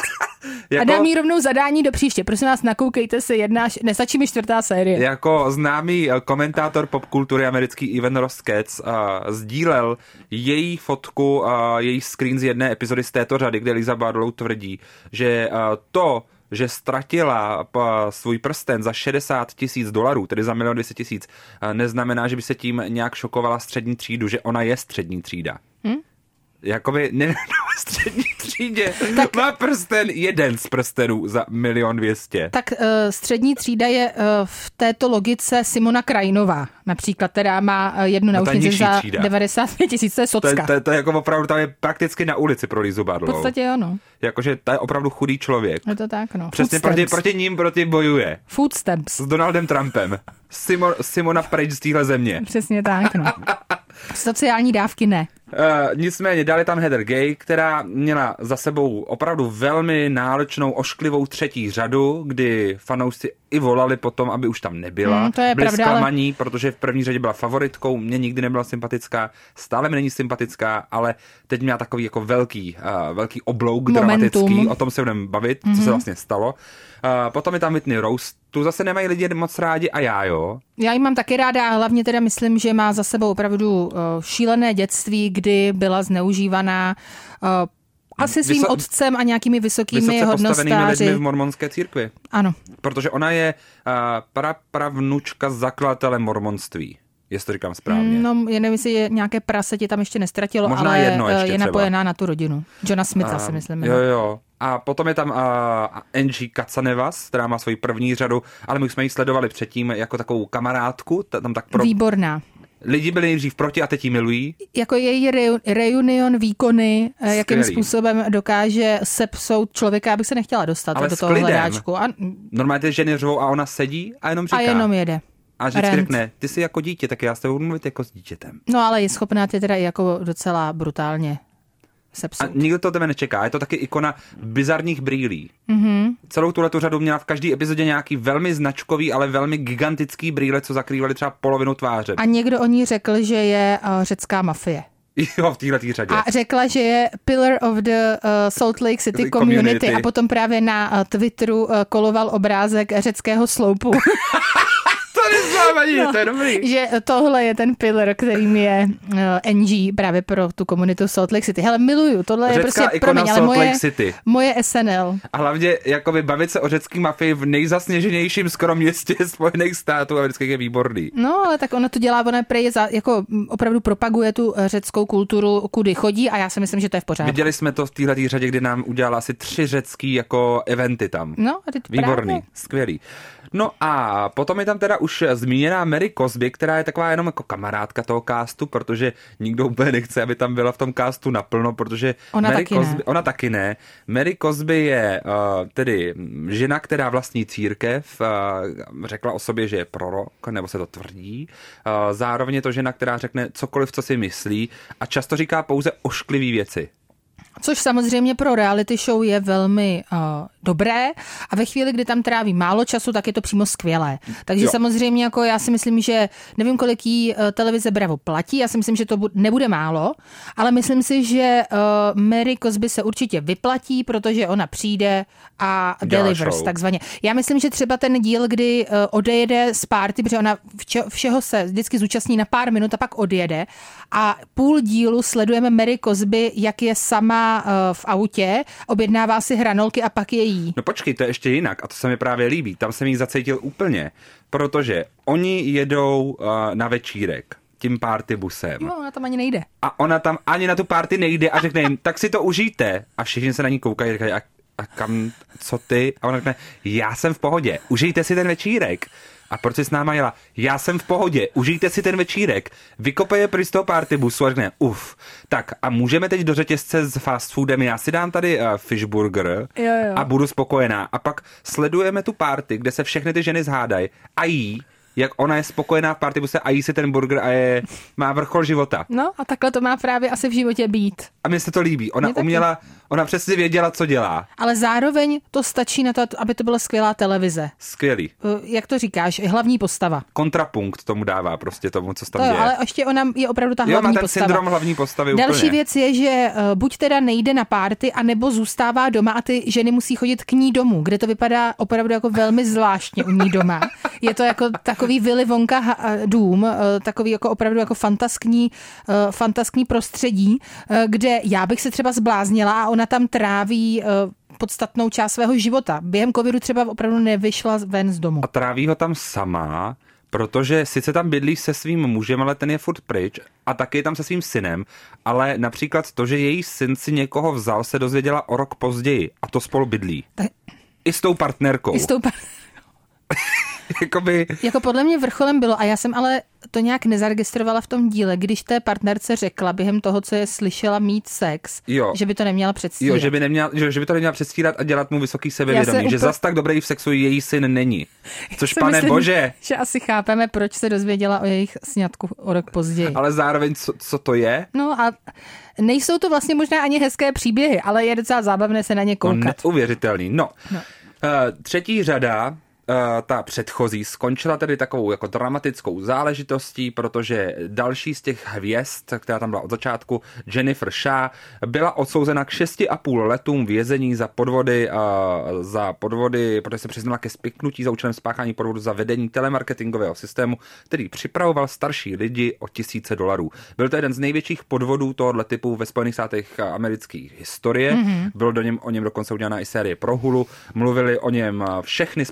jako... A dám jí rovnou zadání do příště. Prosím vás, nakoukejte se, jedna, nestačí mi čtvrtá série. Jako známý eh, komentátor popkultury americký Ivan Katz uh, sdílel její fotku, uh, její screen z jedné epizody z této řady, kde Lisa Barlow tvrdí, že to, že ztratila svůj prsten za 60 tisíc dolarů, tedy za milion 200 tisíc, neznamená, že by se tím nějak šokovala střední třídu, že ona je střední třída. Jakoby ne, střední třídě tak, má prsten jeden z prstenů za milion dvěstě. Tak uh, střední třída je uh, v této logice Simona Krajinová, například, která má uh, jednu no, za třída. 95 tisíc, to je socka. To, je, to, to je jako opravdu, tam je prakticky na ulici pro Lizu Barlow. V podstatě ano. Jakože to je opravdu chudý člověk. Je to tak, no. Přesně proti, proti ním proti bojuje. Food stamps. S Donaldem Trumpem. Simon, Simona pryč z téhle země. Přesně tak, no. Sociální dávky ne. Uh, nicméně dali tam Heather Gay, která měla za sebou opravdu velmi náročnou, ošklivou třetí řadu, kdy fanoušci i volali potom, aby už tam nebyla. Mm, to je Byli pravda, zklamaní, ale... protože v první řadě byla favoritkou, mě nikdy nebyla sympatická, stále mi není sympatická, ale teď měla takový jako velký, uh, velký oblouk Momentum. dramatický, o tom se budeme bavit, mm-hmm. co se mhm. vlastně stalo. Uh, potom je tam Whitney Rose, tu zase nemají lidi moc rádi a já jo. Já ji mám taky ráda a hlavně teda myslím, že má za sebou opravdu uh, šílené dětství, kdy byla zneužívaná uh, asi svým Vyso- otcem a nějakými vysokými hodnostáři. lidmi v mormonské církvi. Ano. Protože ona je uh, pra, pravnučka zakladatele mormonství. jestli to říkám správně. No, já nevím, jestli je nějaké prase ti tam ještě nestratilo, Možná ale jedno eh, ještě je třeba. napojená na tu rodinu. Johna Smitha A- si myslím. Jo, jo. A potom je tam uh, Angie Katsanevas, která má svoji první řadu, ale my jsme ji sledovali předtím jako takovou kamarádku, ta- tam tak pro... Výborná. Lidi byli nejdřív proti a teď ji milují. Jako její reu- reunion výkony, eh, jakým Skvělý. způsobem dokáže sepsout člověka, abych se nechtěla dostat Ale do toho hledáčku. A, Normálně ty ženy řvou a ona sedí a jenom říká. a jenom jede. a vždycky Rent. řekne, ty jsi jako dítě, tak já s tebou budu mluvit jako s dítětem. No ale je schopná tě teda i jako docela brutálně A sepsout. nikdo to tebe nečeká. Je to taky ikona bizarních brýlí. Mhm. Mm-hmm. Celou tuhle tu řadu měla v každé epizodě nějaký velmi značkový, ale velmi gigantický brýle, co zakrývaly třeba polovinu tváře. A někdo o ní řekl, že je uh, řecká mafie. Jo, v téhle řadě. A řekla, že je pillar of the uh, Salt Lake City community. community. a potom právě na uh, Twitteru uh, koloval obrázek řeckého sloupu, to neznávaní, no. to je dobrý. že tohle je ten pillar, kterým je uh, NG právě pro tu komunitu Salt Lake City. Hele, miluju, tohle je Řecká prostě, ikona promiň, ale moje, City. moje SNL. A hlavně jakoby bavit se o řecký mafii v nejzasněženějším skoro městě Spojených států amerických je výborný. No, ale tak ona to dělá, ona prej je za, jako opravdu propaguje tu eh, řeckou kulturu, kudy chodí a já si myslím, že to je v pořádku. Viděli jsme to v téhle řadě, kdy nám udělala asi tři řecký jako eventy tam. No, a teď Výborný, právě. skvělý. No a potom je tam teda už zmíněná Mary Cosby, která je taková jenom jako kamarádka toho castu, protože nikdo úplně nechce, aby tam byla v tom castu naplno, protože Ona Mary taky Cosby, ne. ona taky ne. Mary Cosby je uh, tedy žena, která vlastní církev, uh, řekla o sobě, že je prorok, nebo se to tvrdí. Uh, zároveň je to žena, která řekne cokoliv, co si myslí a často říká pouze ošklivý věci. Což samozřejmě pro reality show je velmi uh, dobré a ve chvíli, kdy tam tráví málo času, tak je to přímo skvělé. Takže Jo. samozřejmě jako já si myslím, že nevím, kolik jí uh, televize Bravo platí, já si myslím, že to bu- nebude málo, ale myslím si, že uh, Mary Cosby se určitě vyplatí, protože ona přijde a delivers show. takzvaně. Já myslím, že třeba ten díl, kdy uh, odejede z party, protože ona vše, všeho se vždycky zúčastní na pár minut a pak odjede a půl dílu sledujeme Mary Cosby, jak je sama uh, v autě, objednává si hranolky a pak je jí. No počkej, to je ještě jinak a to se mi právě líbí. Tam jsem jí zacítil úplně, protože oni jedou uh, na večírek tím party busem. Jo, ona tam ani nejde. A ona tam ani na tu party nejde a řekne jim, tak si to užijte. A všichni se na ní koukají a říkají, a, a kam, co ty? A ona řekne, já jsem v pohodě, užijte si ten večírek. A proč jsi s náma jela? Já jsem v pohodě, užijte si ten večírek. Vykope je pryč z toho party busu a řekne, uf, tak a můžeme teď do řetězce s fast foodem, já si dám tady uh, fishburger Jo, jo. a budu spokojená. A pak sledujeme tu party, kde se všechny ty ženy zhádají a jí, jak ona je spokojená v party a jí si ten burger a je, má vrchol života. No a takhle to má právě asi v životě být. A mně se to líbí. Ona taky. uměla, ona přesně věděla, co dělá. Ale zároveň to stačí na to, aby to byla skvělá televize. Skvělý. Uh, Jak to říkáš, hlavní postava. Kontrapunkt tomu dává prostě tomu, co se tam To jo, děje. ale ještě ona je opravdu ta jo, hlavní má ten postava. syndrom hlavní postavy Další úplně. věc je, že uh, buď teda nejde na párty, anebo zůstává doma a ty ženy musí chodit k ní domů, kde to vypadá opravdu jako velmi zvláštně u ní doma. Je to jako takový Willy Wonka eh, dům, uh, takový jako opravdu jako fantaskní, uh, fantaskní prostředí, uh, kde já bych se třeba zbláznila a ona tam tráví podstatnou část svého života. Během covidu třeba opravdu nevyšla ven z domu. A tráví ho tam sama, protože sice tam bydlí se svým mužem, ale ten je furt pryč a taky je tam se svým synem, ale například to, že její syn si někoho vzal, se dozvěděla o rok později a to spolu bydlí. Tak- I s tou partnerkou. I s tou par- Jakoby, Jako podle mě vrcholem bylo, a já jsem ale to nějak nezaregistrovala v tom díle, když té partnerce řekla během toho, co je slyšela mít sex, Jo. že by to neměla předstírat. jo, že by, neměla, že, že by to neměla předstírat a dělat mu vysoký sebevědomí, se že úplně- zas tak dobrý v sexu její syn není. Což pane myslím, bože, Že asi chápeme, proč se dozvěděla o jejich sňatku o rok později. ale zároveň co, co to je? No a nejsou to vlastně možná ani hezké příběhy, ale je docela zábavné se na ně No, koukat. neuvěřitelný. No, no. Uh, třetí řada, ta předchozí, skončila tedy takovou jako dramatickou záležitostí, protože další z těch hvězd, která tam byla od začátku, Jennifer Shaw, byla odsouzena k 6,5 letům vězení za podvody, uh, za podvody, protože se přiznala ke spiknutí za účelem spáchání podvodu za vedení telemarketingového systému, který připravoval starší lidi o tisíce dolarů. Byl to jeden z největších podvodů tohoto typu ve Spojených státech amerických historie. Mm-hmm. Byl do něm, o něm dokonce udělaná i série pro Hulu. Mluvili o něm všechny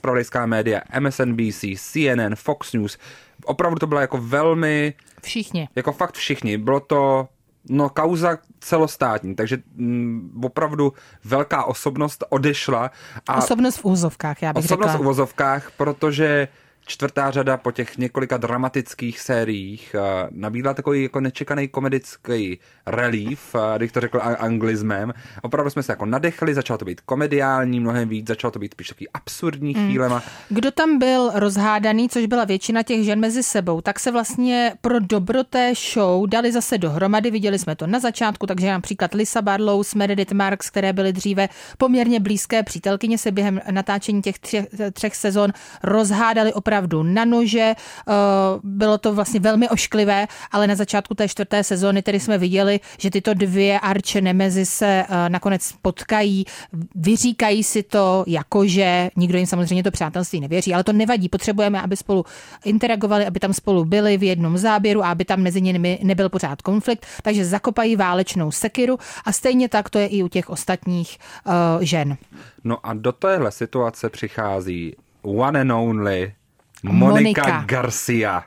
média, MSNBC, CNN, Fox News. opravdu to bylo jako velmi... Všichni. Jako fakt všichni. Bylo to No, kauza celostátní, takže m, mm, opravdu velká osobnost odešla. A osobnost v úzovkách, já bych osobnost řekla. v úzovkách, protože čtvrtá řada po těch několika dramatických sériích uh, nabídla takový jako nečekaný komedický relief, uh, když to řekl anglismem. Opravdu jsme se jako nadechli, začalo to být komediální mnohem víc, začalo to být spíš takový absurdní hmm. chvílema. Kdo tam byl rozhádaný, což byla většina těch žen mezi sebou, tak se vlastně pro dobro té show dali zase dohromady. Viděli jsme to na začátku, takže například Lisa Barlow s Meredith Marks, které byly dříve poměrně blízké přítelkyně, se během natáčení těch třech, třech sezon rozhádali opravdu opravdu na nože, eh, bylo to vlastně velmi ošklivé, ale na začátku té čtvrté sezóny tedy jsme viděli, že tyto dvě arče nemezi se eh, nakonec potkají, vyříkají si to jakože, nikdo jim samozřejmě to přátelství nevěří, ale to nevadí, potřebujeme, aby spolu interagovali, aby tam spolu byli v jednom záběru a aby tam mezi nimi nebyl pořád konflikt, takže zakopají válečnou sekiru a stejně tak to je i u těch ostatních uh, žen. No a do téhle situace přichází one and only Monika, Monika. Garcia.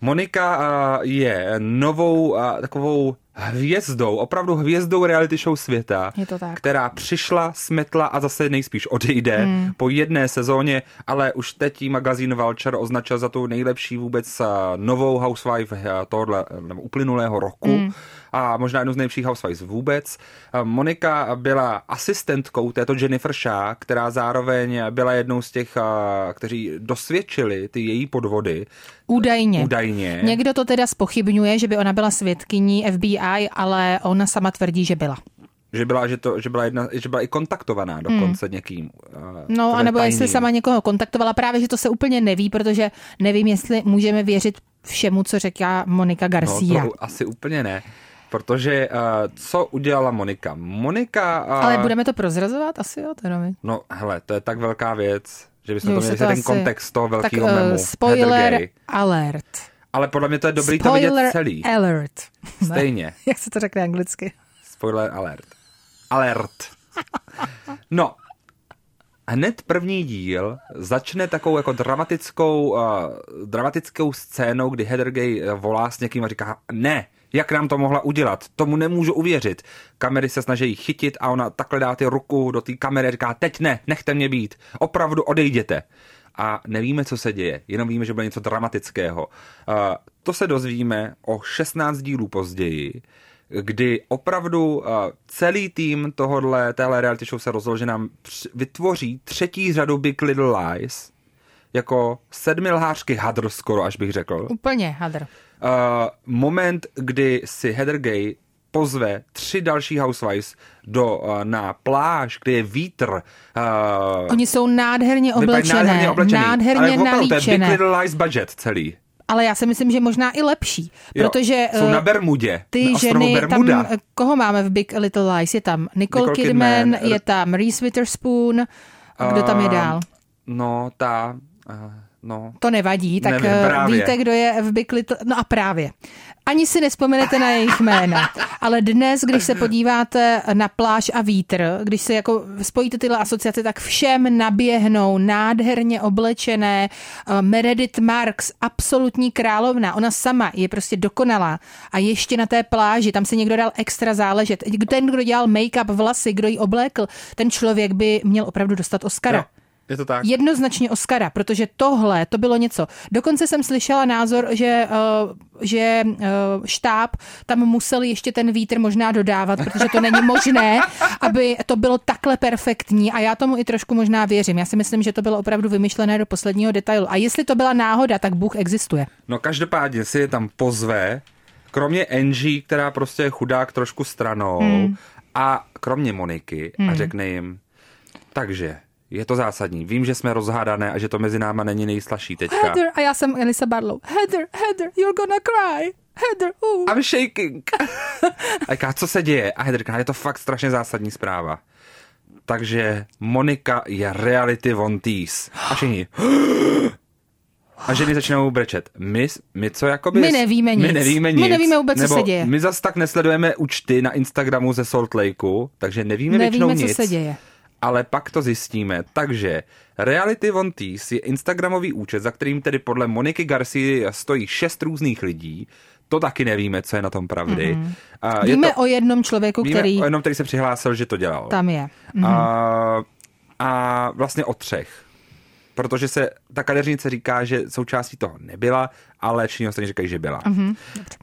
Monika je novou takovou hvězdou, opravdu hvězdou reality show světa, je to tak. která přišla, smetla a zase nejspíš odejde hmm. po jedné sezóně, ale už teď jí magazín Vulture označil za tu nejlepší vůbec novou housewife tohle, nebo uplynulého roku. Hmm a možná jednu z nejlepších housewives vůbec. Monika byla asistentkou této Jennifer Shaw, která zároveň byla jednou z těch, kteří dosvědčili ty její podvody. Údajně. Údajně. Někdo to teda spochybňuje, že by ona byla svědkyní FBI, ale ona sama tvrdí, že byla. Že byla, že, to, že byla, jedna, že byla i kontaktovaná dokonce hmm. někým. No, anebo tajný. jestli sama někoho kontaktovala, právě, že to se úplně neví, protože nevím, jestli můžeme věřit všemu, co říká Monika Garcia. No, to asi úplně ne. Protože uh, co udělala Monika? Monika... Uh, Ale budeme to prozrazovat asi, jo? Teda my. No, hele, to je tak velká věc, že bychom to měli to ten asi... kontext toho velkého uh, memu. Spoiler alert. Ale podle mě to je dobrý spoiler to vidět celý. alert. Stejně. Jak se to řekne anglicky? Spoiler alert. Alert. No, hned první díl začne takovou jako dramatickou, uh, dramatickou scénou, kdy Heather Gay volá s někým a říká, ne, jak nám to mohla udělat? Tomu nemůžu uvěřit. Kamery se snaží chytit a ona takhle dá ty ruku do té kamery a říká, teď ne, nechte mě být, opravdu odejděte. A nevíme, co se děje, jenom víme, že bude něco dramatického. To se dozvíme o 16 dílů později, kdy opravdu celý tým tohohle, téhle reality show se rozhodl, že nám vytvoří třetí řadu Big Little Lies, jako sedmilhářky hadr skoro, až bych řekl. Úplně hadr. Uh, moment, kdy si Heather Gay pozve tři další housewives do, uh, na pláž, kde je vítr. Uh, Oni jsou nádherně oblečené, nádherně, oblečený, nádherně ale opravdu, to je Big Little Lies budget celý. Ale já si myslím, že možná i lepší, jo, protože jsou na Bermudě, ty na ženy Bermuda. tam, koho máme v Big Little Lies? Je tam Nicole, Nicole Kidman, Kidman, je tam Reese Witherspoon, a kdo tam je dál? No, ta... Uh, No, to nevadí, tak nevím, eh, víte, kdo je v Big Little... No a právě. Ani si nespomenete na jejich jména. Ale dnes, když se podíváte na pláž a vítr, když se jako spojíte tyhle asociace, tak všem naběhnou nádherně oblečené uh, Meredith Marks, absolutní královna. Ona sama je prostě dokonalá. A ještě na té pláži, tam se někdo dal extra záležet. Ten, kdo dělal make-up, vlasy, kdo ji oblékl, ten člověk by měl opravdu dostat Oscara. No. Je to tak? Jednoznačně Oscara, protože tohle, to bylo něco. Dokonce jsem slyšela názor, že, uh, že uh, štáb tam musel ještě ten vítr možná dodávat, protože to není možné, aby to bylo takhle perfektní a já tomu i trošku možná věřím. Já si myslím, že to bylo opravdu vymyšlené do posledního detailu. A jestli to byla náhoda, tak Bůh existuje. No každopádně si je tam pozve, kromě Angie, která prostě je chudák trošku stranou, hmm. a kromě Moniky hmm. a řekne jim, takže je to zásadní. Vím, že jsme rozhádané a že to mezi náma není nejslaší teďka. Heather, a já jsem Elisa Barlow. Heather, Heather, you're gonna cry. Heather, uh. I'm shaking. a říká, co se děje? A Heather říká, je to fakt strašně zásadní zpráva. Takže Monika je reality von tease. A všichni. A ženy začínají brečet. My, my co jakoby... My nevíme nic. My nevíme nic. My nevíme vůbec, co se děje. My zas tak nesledujeme účty na Instagramu ze Salt Lakeu, takže nevíme, nevíme většinou co nic. se děje ale pak to zjistíme. Takže Reality Von Tease je Instagramový účet, za kterým tedy podle Moniky Garcia stojí šest různých lidí. To taky nevíme, co je na tom pravdy. Mm-hmm. Uh, víme je to, o jednom člověku, víme který... o jednom, který se přihlásil, že to dělal. Tam je. Mm-hmm. Uh, a vlastně o třech protože se ta kadeřnice říká, že součástí toho nebyla, ale všichni ostatní říkají, že byla. Mm-hmm.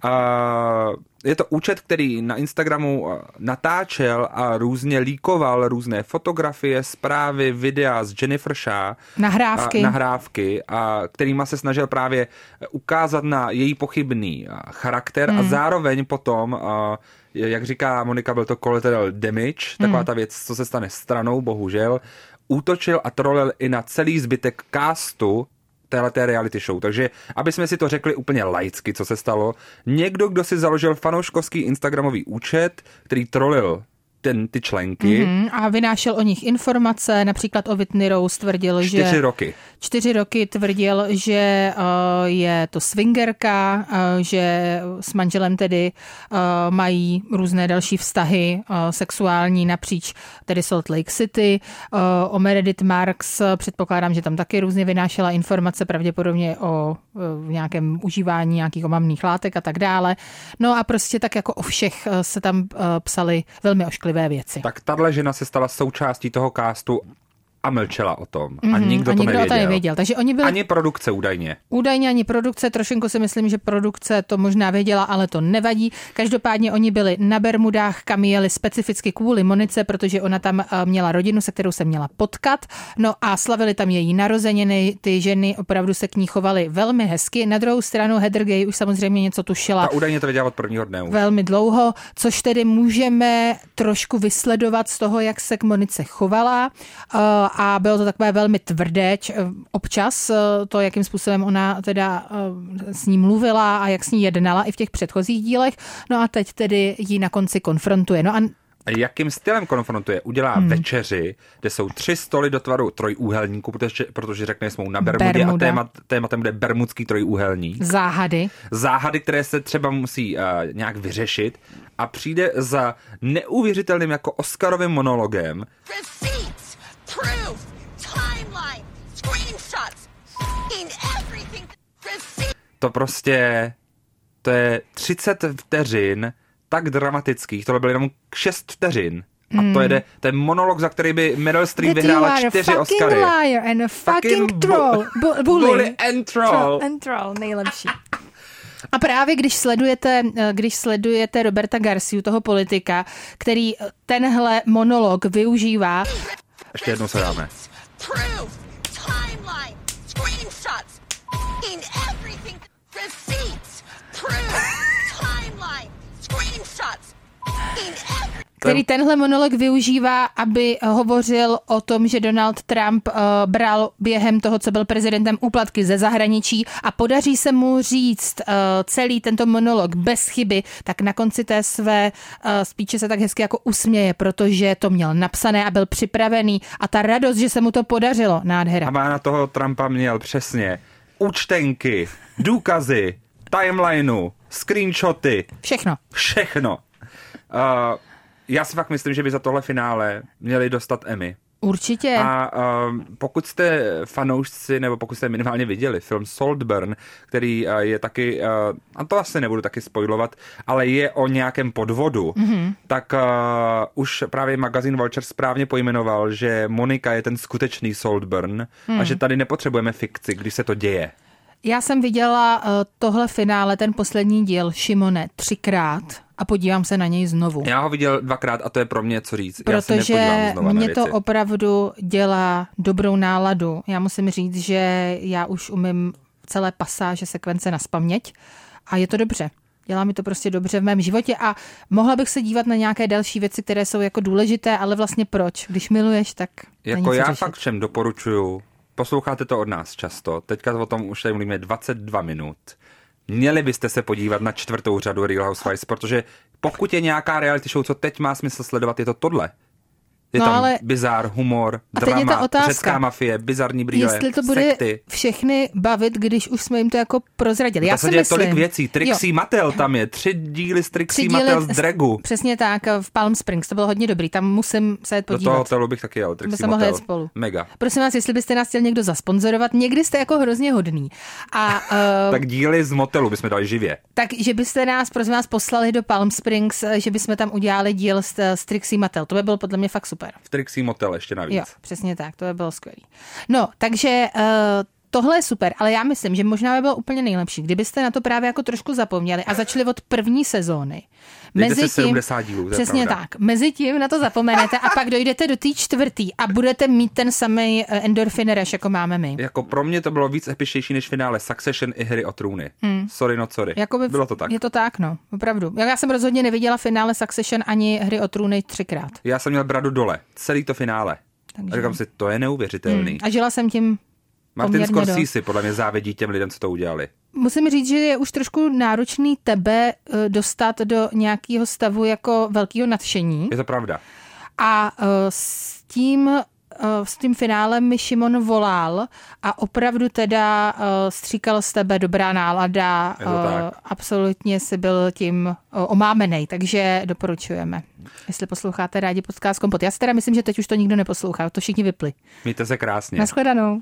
Uh, je to účet, který na Instagramu natáčel a různě líkoval různé fotografie, zprávy, videa z Jennifer Shaw. Nahrávky. A, nahrávky, a kterýma se snažil právě ukázat na její pochybný charakter mm. a zároveň potom, jak říká Monika, byl to collateral damage, taková mm. ta věc, co se stane stranou, bohužel, útočil a trolil i na celý zbytek castu téhleté reality show. Takže, aby jsme si to řekli úplně laicky, co se stalo, někdo, kdo si založil fanouškovský Instagramový účet, který trolil ten, ty členky. Mm-hmm. A vynášel o nich informace, například o Whitney Rose tvrdil, čtyři že... Čtyři roky. Čtyři roky tvrdil, že uh, je to swingerka, uh, že s manželem tedy uh, mají různé další vztahy uh, sexuální napříč tedy Salt Lake City. Uh, o Meredith Marks předpokládám, že tam taky různě vynášela informace pravděpodobně o uh, nějakém užívání nějakých omamných látek a tak dále. No a prostě tak jako o všech se tam uh, psali velmi ošklivé citlivé věci. Tak tahle žena se stala součástí toho kástu a mlčela o tom. Mm-hmm, a mhm, nikdo, a nikdo to, nevěděl. to nevěděl. Takže oni byli... Ani produkce údajně. Údajně ani produkce, trošinku si myslím, že produkce to možná věděla, ale to nevadí. Každopádně oni byli na Bermudách, kam jeli specificky kvůli Monice, protože ona tam eh, měla rodinu, se kterou se měla potkat. No a slavili tam její narozeniny, ty ženy opravdu se k ní chovaly velmi hezky. Na druhou stranu Heather Gay už samozřejmě něco tušila. A údajně to věděla od prvního dne. Už. Velmi dlouho, což tedy můžeme trošku vysledovat z toho, jak se k Monice chovala eh, a bylo to takové velmi tvrdé občas, eh, to, jakým způsobem ona teda eh, s ní mluvila a jak s ní jednala i v těch předchozích dílech. No a teď tedy ji na konci konfrontuje. No a jakým stylem konfrontuje? Udělá hmm. večeři, kde jsou tři stoly do tvaru trojúhelníku, protože, protože řekne, jsme na Bermudě Bermuda. a témat, tématem bude bermudský trojúhelník. Záhady. Záhady, které se třeba musí uh, nějak vyřešit a přijde za neuvěřitelným jako Oscarovým monologem. Receipts proof, timeline, screenshots, in everything. To prostě, to je 30 vteřin tak dramatických, tohle bylo jenom 6 vteřin. A to je, to je monolog, za který by Meryl Streep vyhrála čtyři Oscary. liar and a fucking, fucking troll. Bu- bully. bully and troll. troll and troll, nejlepší. A právě když sledujete, když sledujete Roberta Garciu, toho politika, který tenhle monolog využívá ještě jednou se dáme. Který tenhle monolog využívá, aby hovořil o tom, že Donald Trump uh, bral během toho, co byl prezidentem, úplatky ze zahraničí a podaří se mu říct uh, celý tento monolog bez chyby, tak na konci té své uh, spíče se tak hezky jako usměje, protože to měl napsané a byl připravený a ta radost, že se mu to podařilo, nádhera. A má na toho Trumpa měl přesně účtenky, důkazy, timelineu, screenshoty. Všechno. Všechno. Uh, já si fakt myslím, že by za tohle finále měli dostat Emmy. Určitě. A uh, pokud jste fanoušci, nebo pokud jste minimálně viděli film Saltburn, který uh, je taky, uh, a to asi nebudu taky spojovat, ale je o nějakém podvodu, mm-hmm. tak uh, už právě magazín Vulture správně pojmenoval, že Monika je ten skutečný Saltburn mm. a hmm. že tady nepotřebujeme fikci, když se to děje. Já jsem viděla uh, tohle finále, ten poslední díl Šimone, třikrát a podívám se na něj znovu. Já ho viděl dvakrát a to je pro mě co říct. Protože mě to opravdu dělá dobrou náladu. Já musím říct, že já už umím celé pasáže sekvence na spaměť a je to dobře. Dělá mi to prostě dobře v mém životě a mohla bych se dívat na nějaké další věci, které jsou jako důležité, ale vlastně proč? Když miluješ, tak Jako já řešit. fakt všem doporučuju posloucháte to od nás často, teďka o tom už tady mluvíme 22 minut, měli byste se podívat na čtvrtou řadu Real Housewives, protože pokud je nějaká reality show, co teď má smysl sledovat, je to tohle. Je No, tam ale- bizár, humor, A je ta drama, otázka, řecká mafie, bizarní brýle, Jestli to bude sekty. všechny bavit, když už jsme jim to jako prozradili. Já si je myslím, tolik věcí. Jo. Trixie Mattel tam je. Tři díly z Trixie díly Mattel z z- Dragu. Přesně tak, v Palm Springs, to bylo hodně dobrý, tam musím se jet Do toho podívat. hotelu bych taky jel. Trixie se mohli Mattel. jet spolu. Mega. Prosím vás, jestli byste nás chtěl někdo zasponzorovat, někdy jste jako hrozně hodný. A uh, Tak díly z motelu bychom dali živě. tak, že byste nás, prosím vás, poslali do Palm Springs, eh, že bychom tam udělali díl s, s Trixie Mattel. To by bylo podle mě fakt super. V Trixie Motel ještě navíc. Jo, přesně tak, to by bylo skvělé. No, takže uh, tohle je super, ale já myslím, že možná by bylo úplně nejlepší, kdybyste na to právě jako trošku zapomněli a začali od první sezóny. Si 70 dílů, přesně pravda. tak. Mezi tím na to zapomenete a pak dojdete do té čtvrtý a budete mít ten samý endorfin rush, jako máme my. Jako pro mě to bylo víc epičtější než finále Succession i hry o trůny. Sorry, no sorry. Jakoby Bylo to tak. Je to tak, no, opravdu. Já jsem rozhodně neviděla finále Succession ani hry o trůny třikrát. Já jsem měl bradu dole. Celý to finále. Takže- A říkám si, to je neuvěřitelný. A žila jsem tím Martin. Scorsese podle mě závidí těm lidem, co to udělali. Musím říct, že je už trošku náročný tebe eh, dostat do nějakého stavu jako velkého nadšení. Je to pravda. A eh, s tím eh, s tím finálem mi Šimon volal a opravdu teda stříkal z tebe dobrá nálada. Je to tak. Absolutně si byl tím omámenej, takže doporučujeme. Jestli posloucháte rádi podcast Kompot. Já si teda myslím, že teď už to nikdo neposlouchá, to všichni vypli. Mějte se krásně. Naschledanou.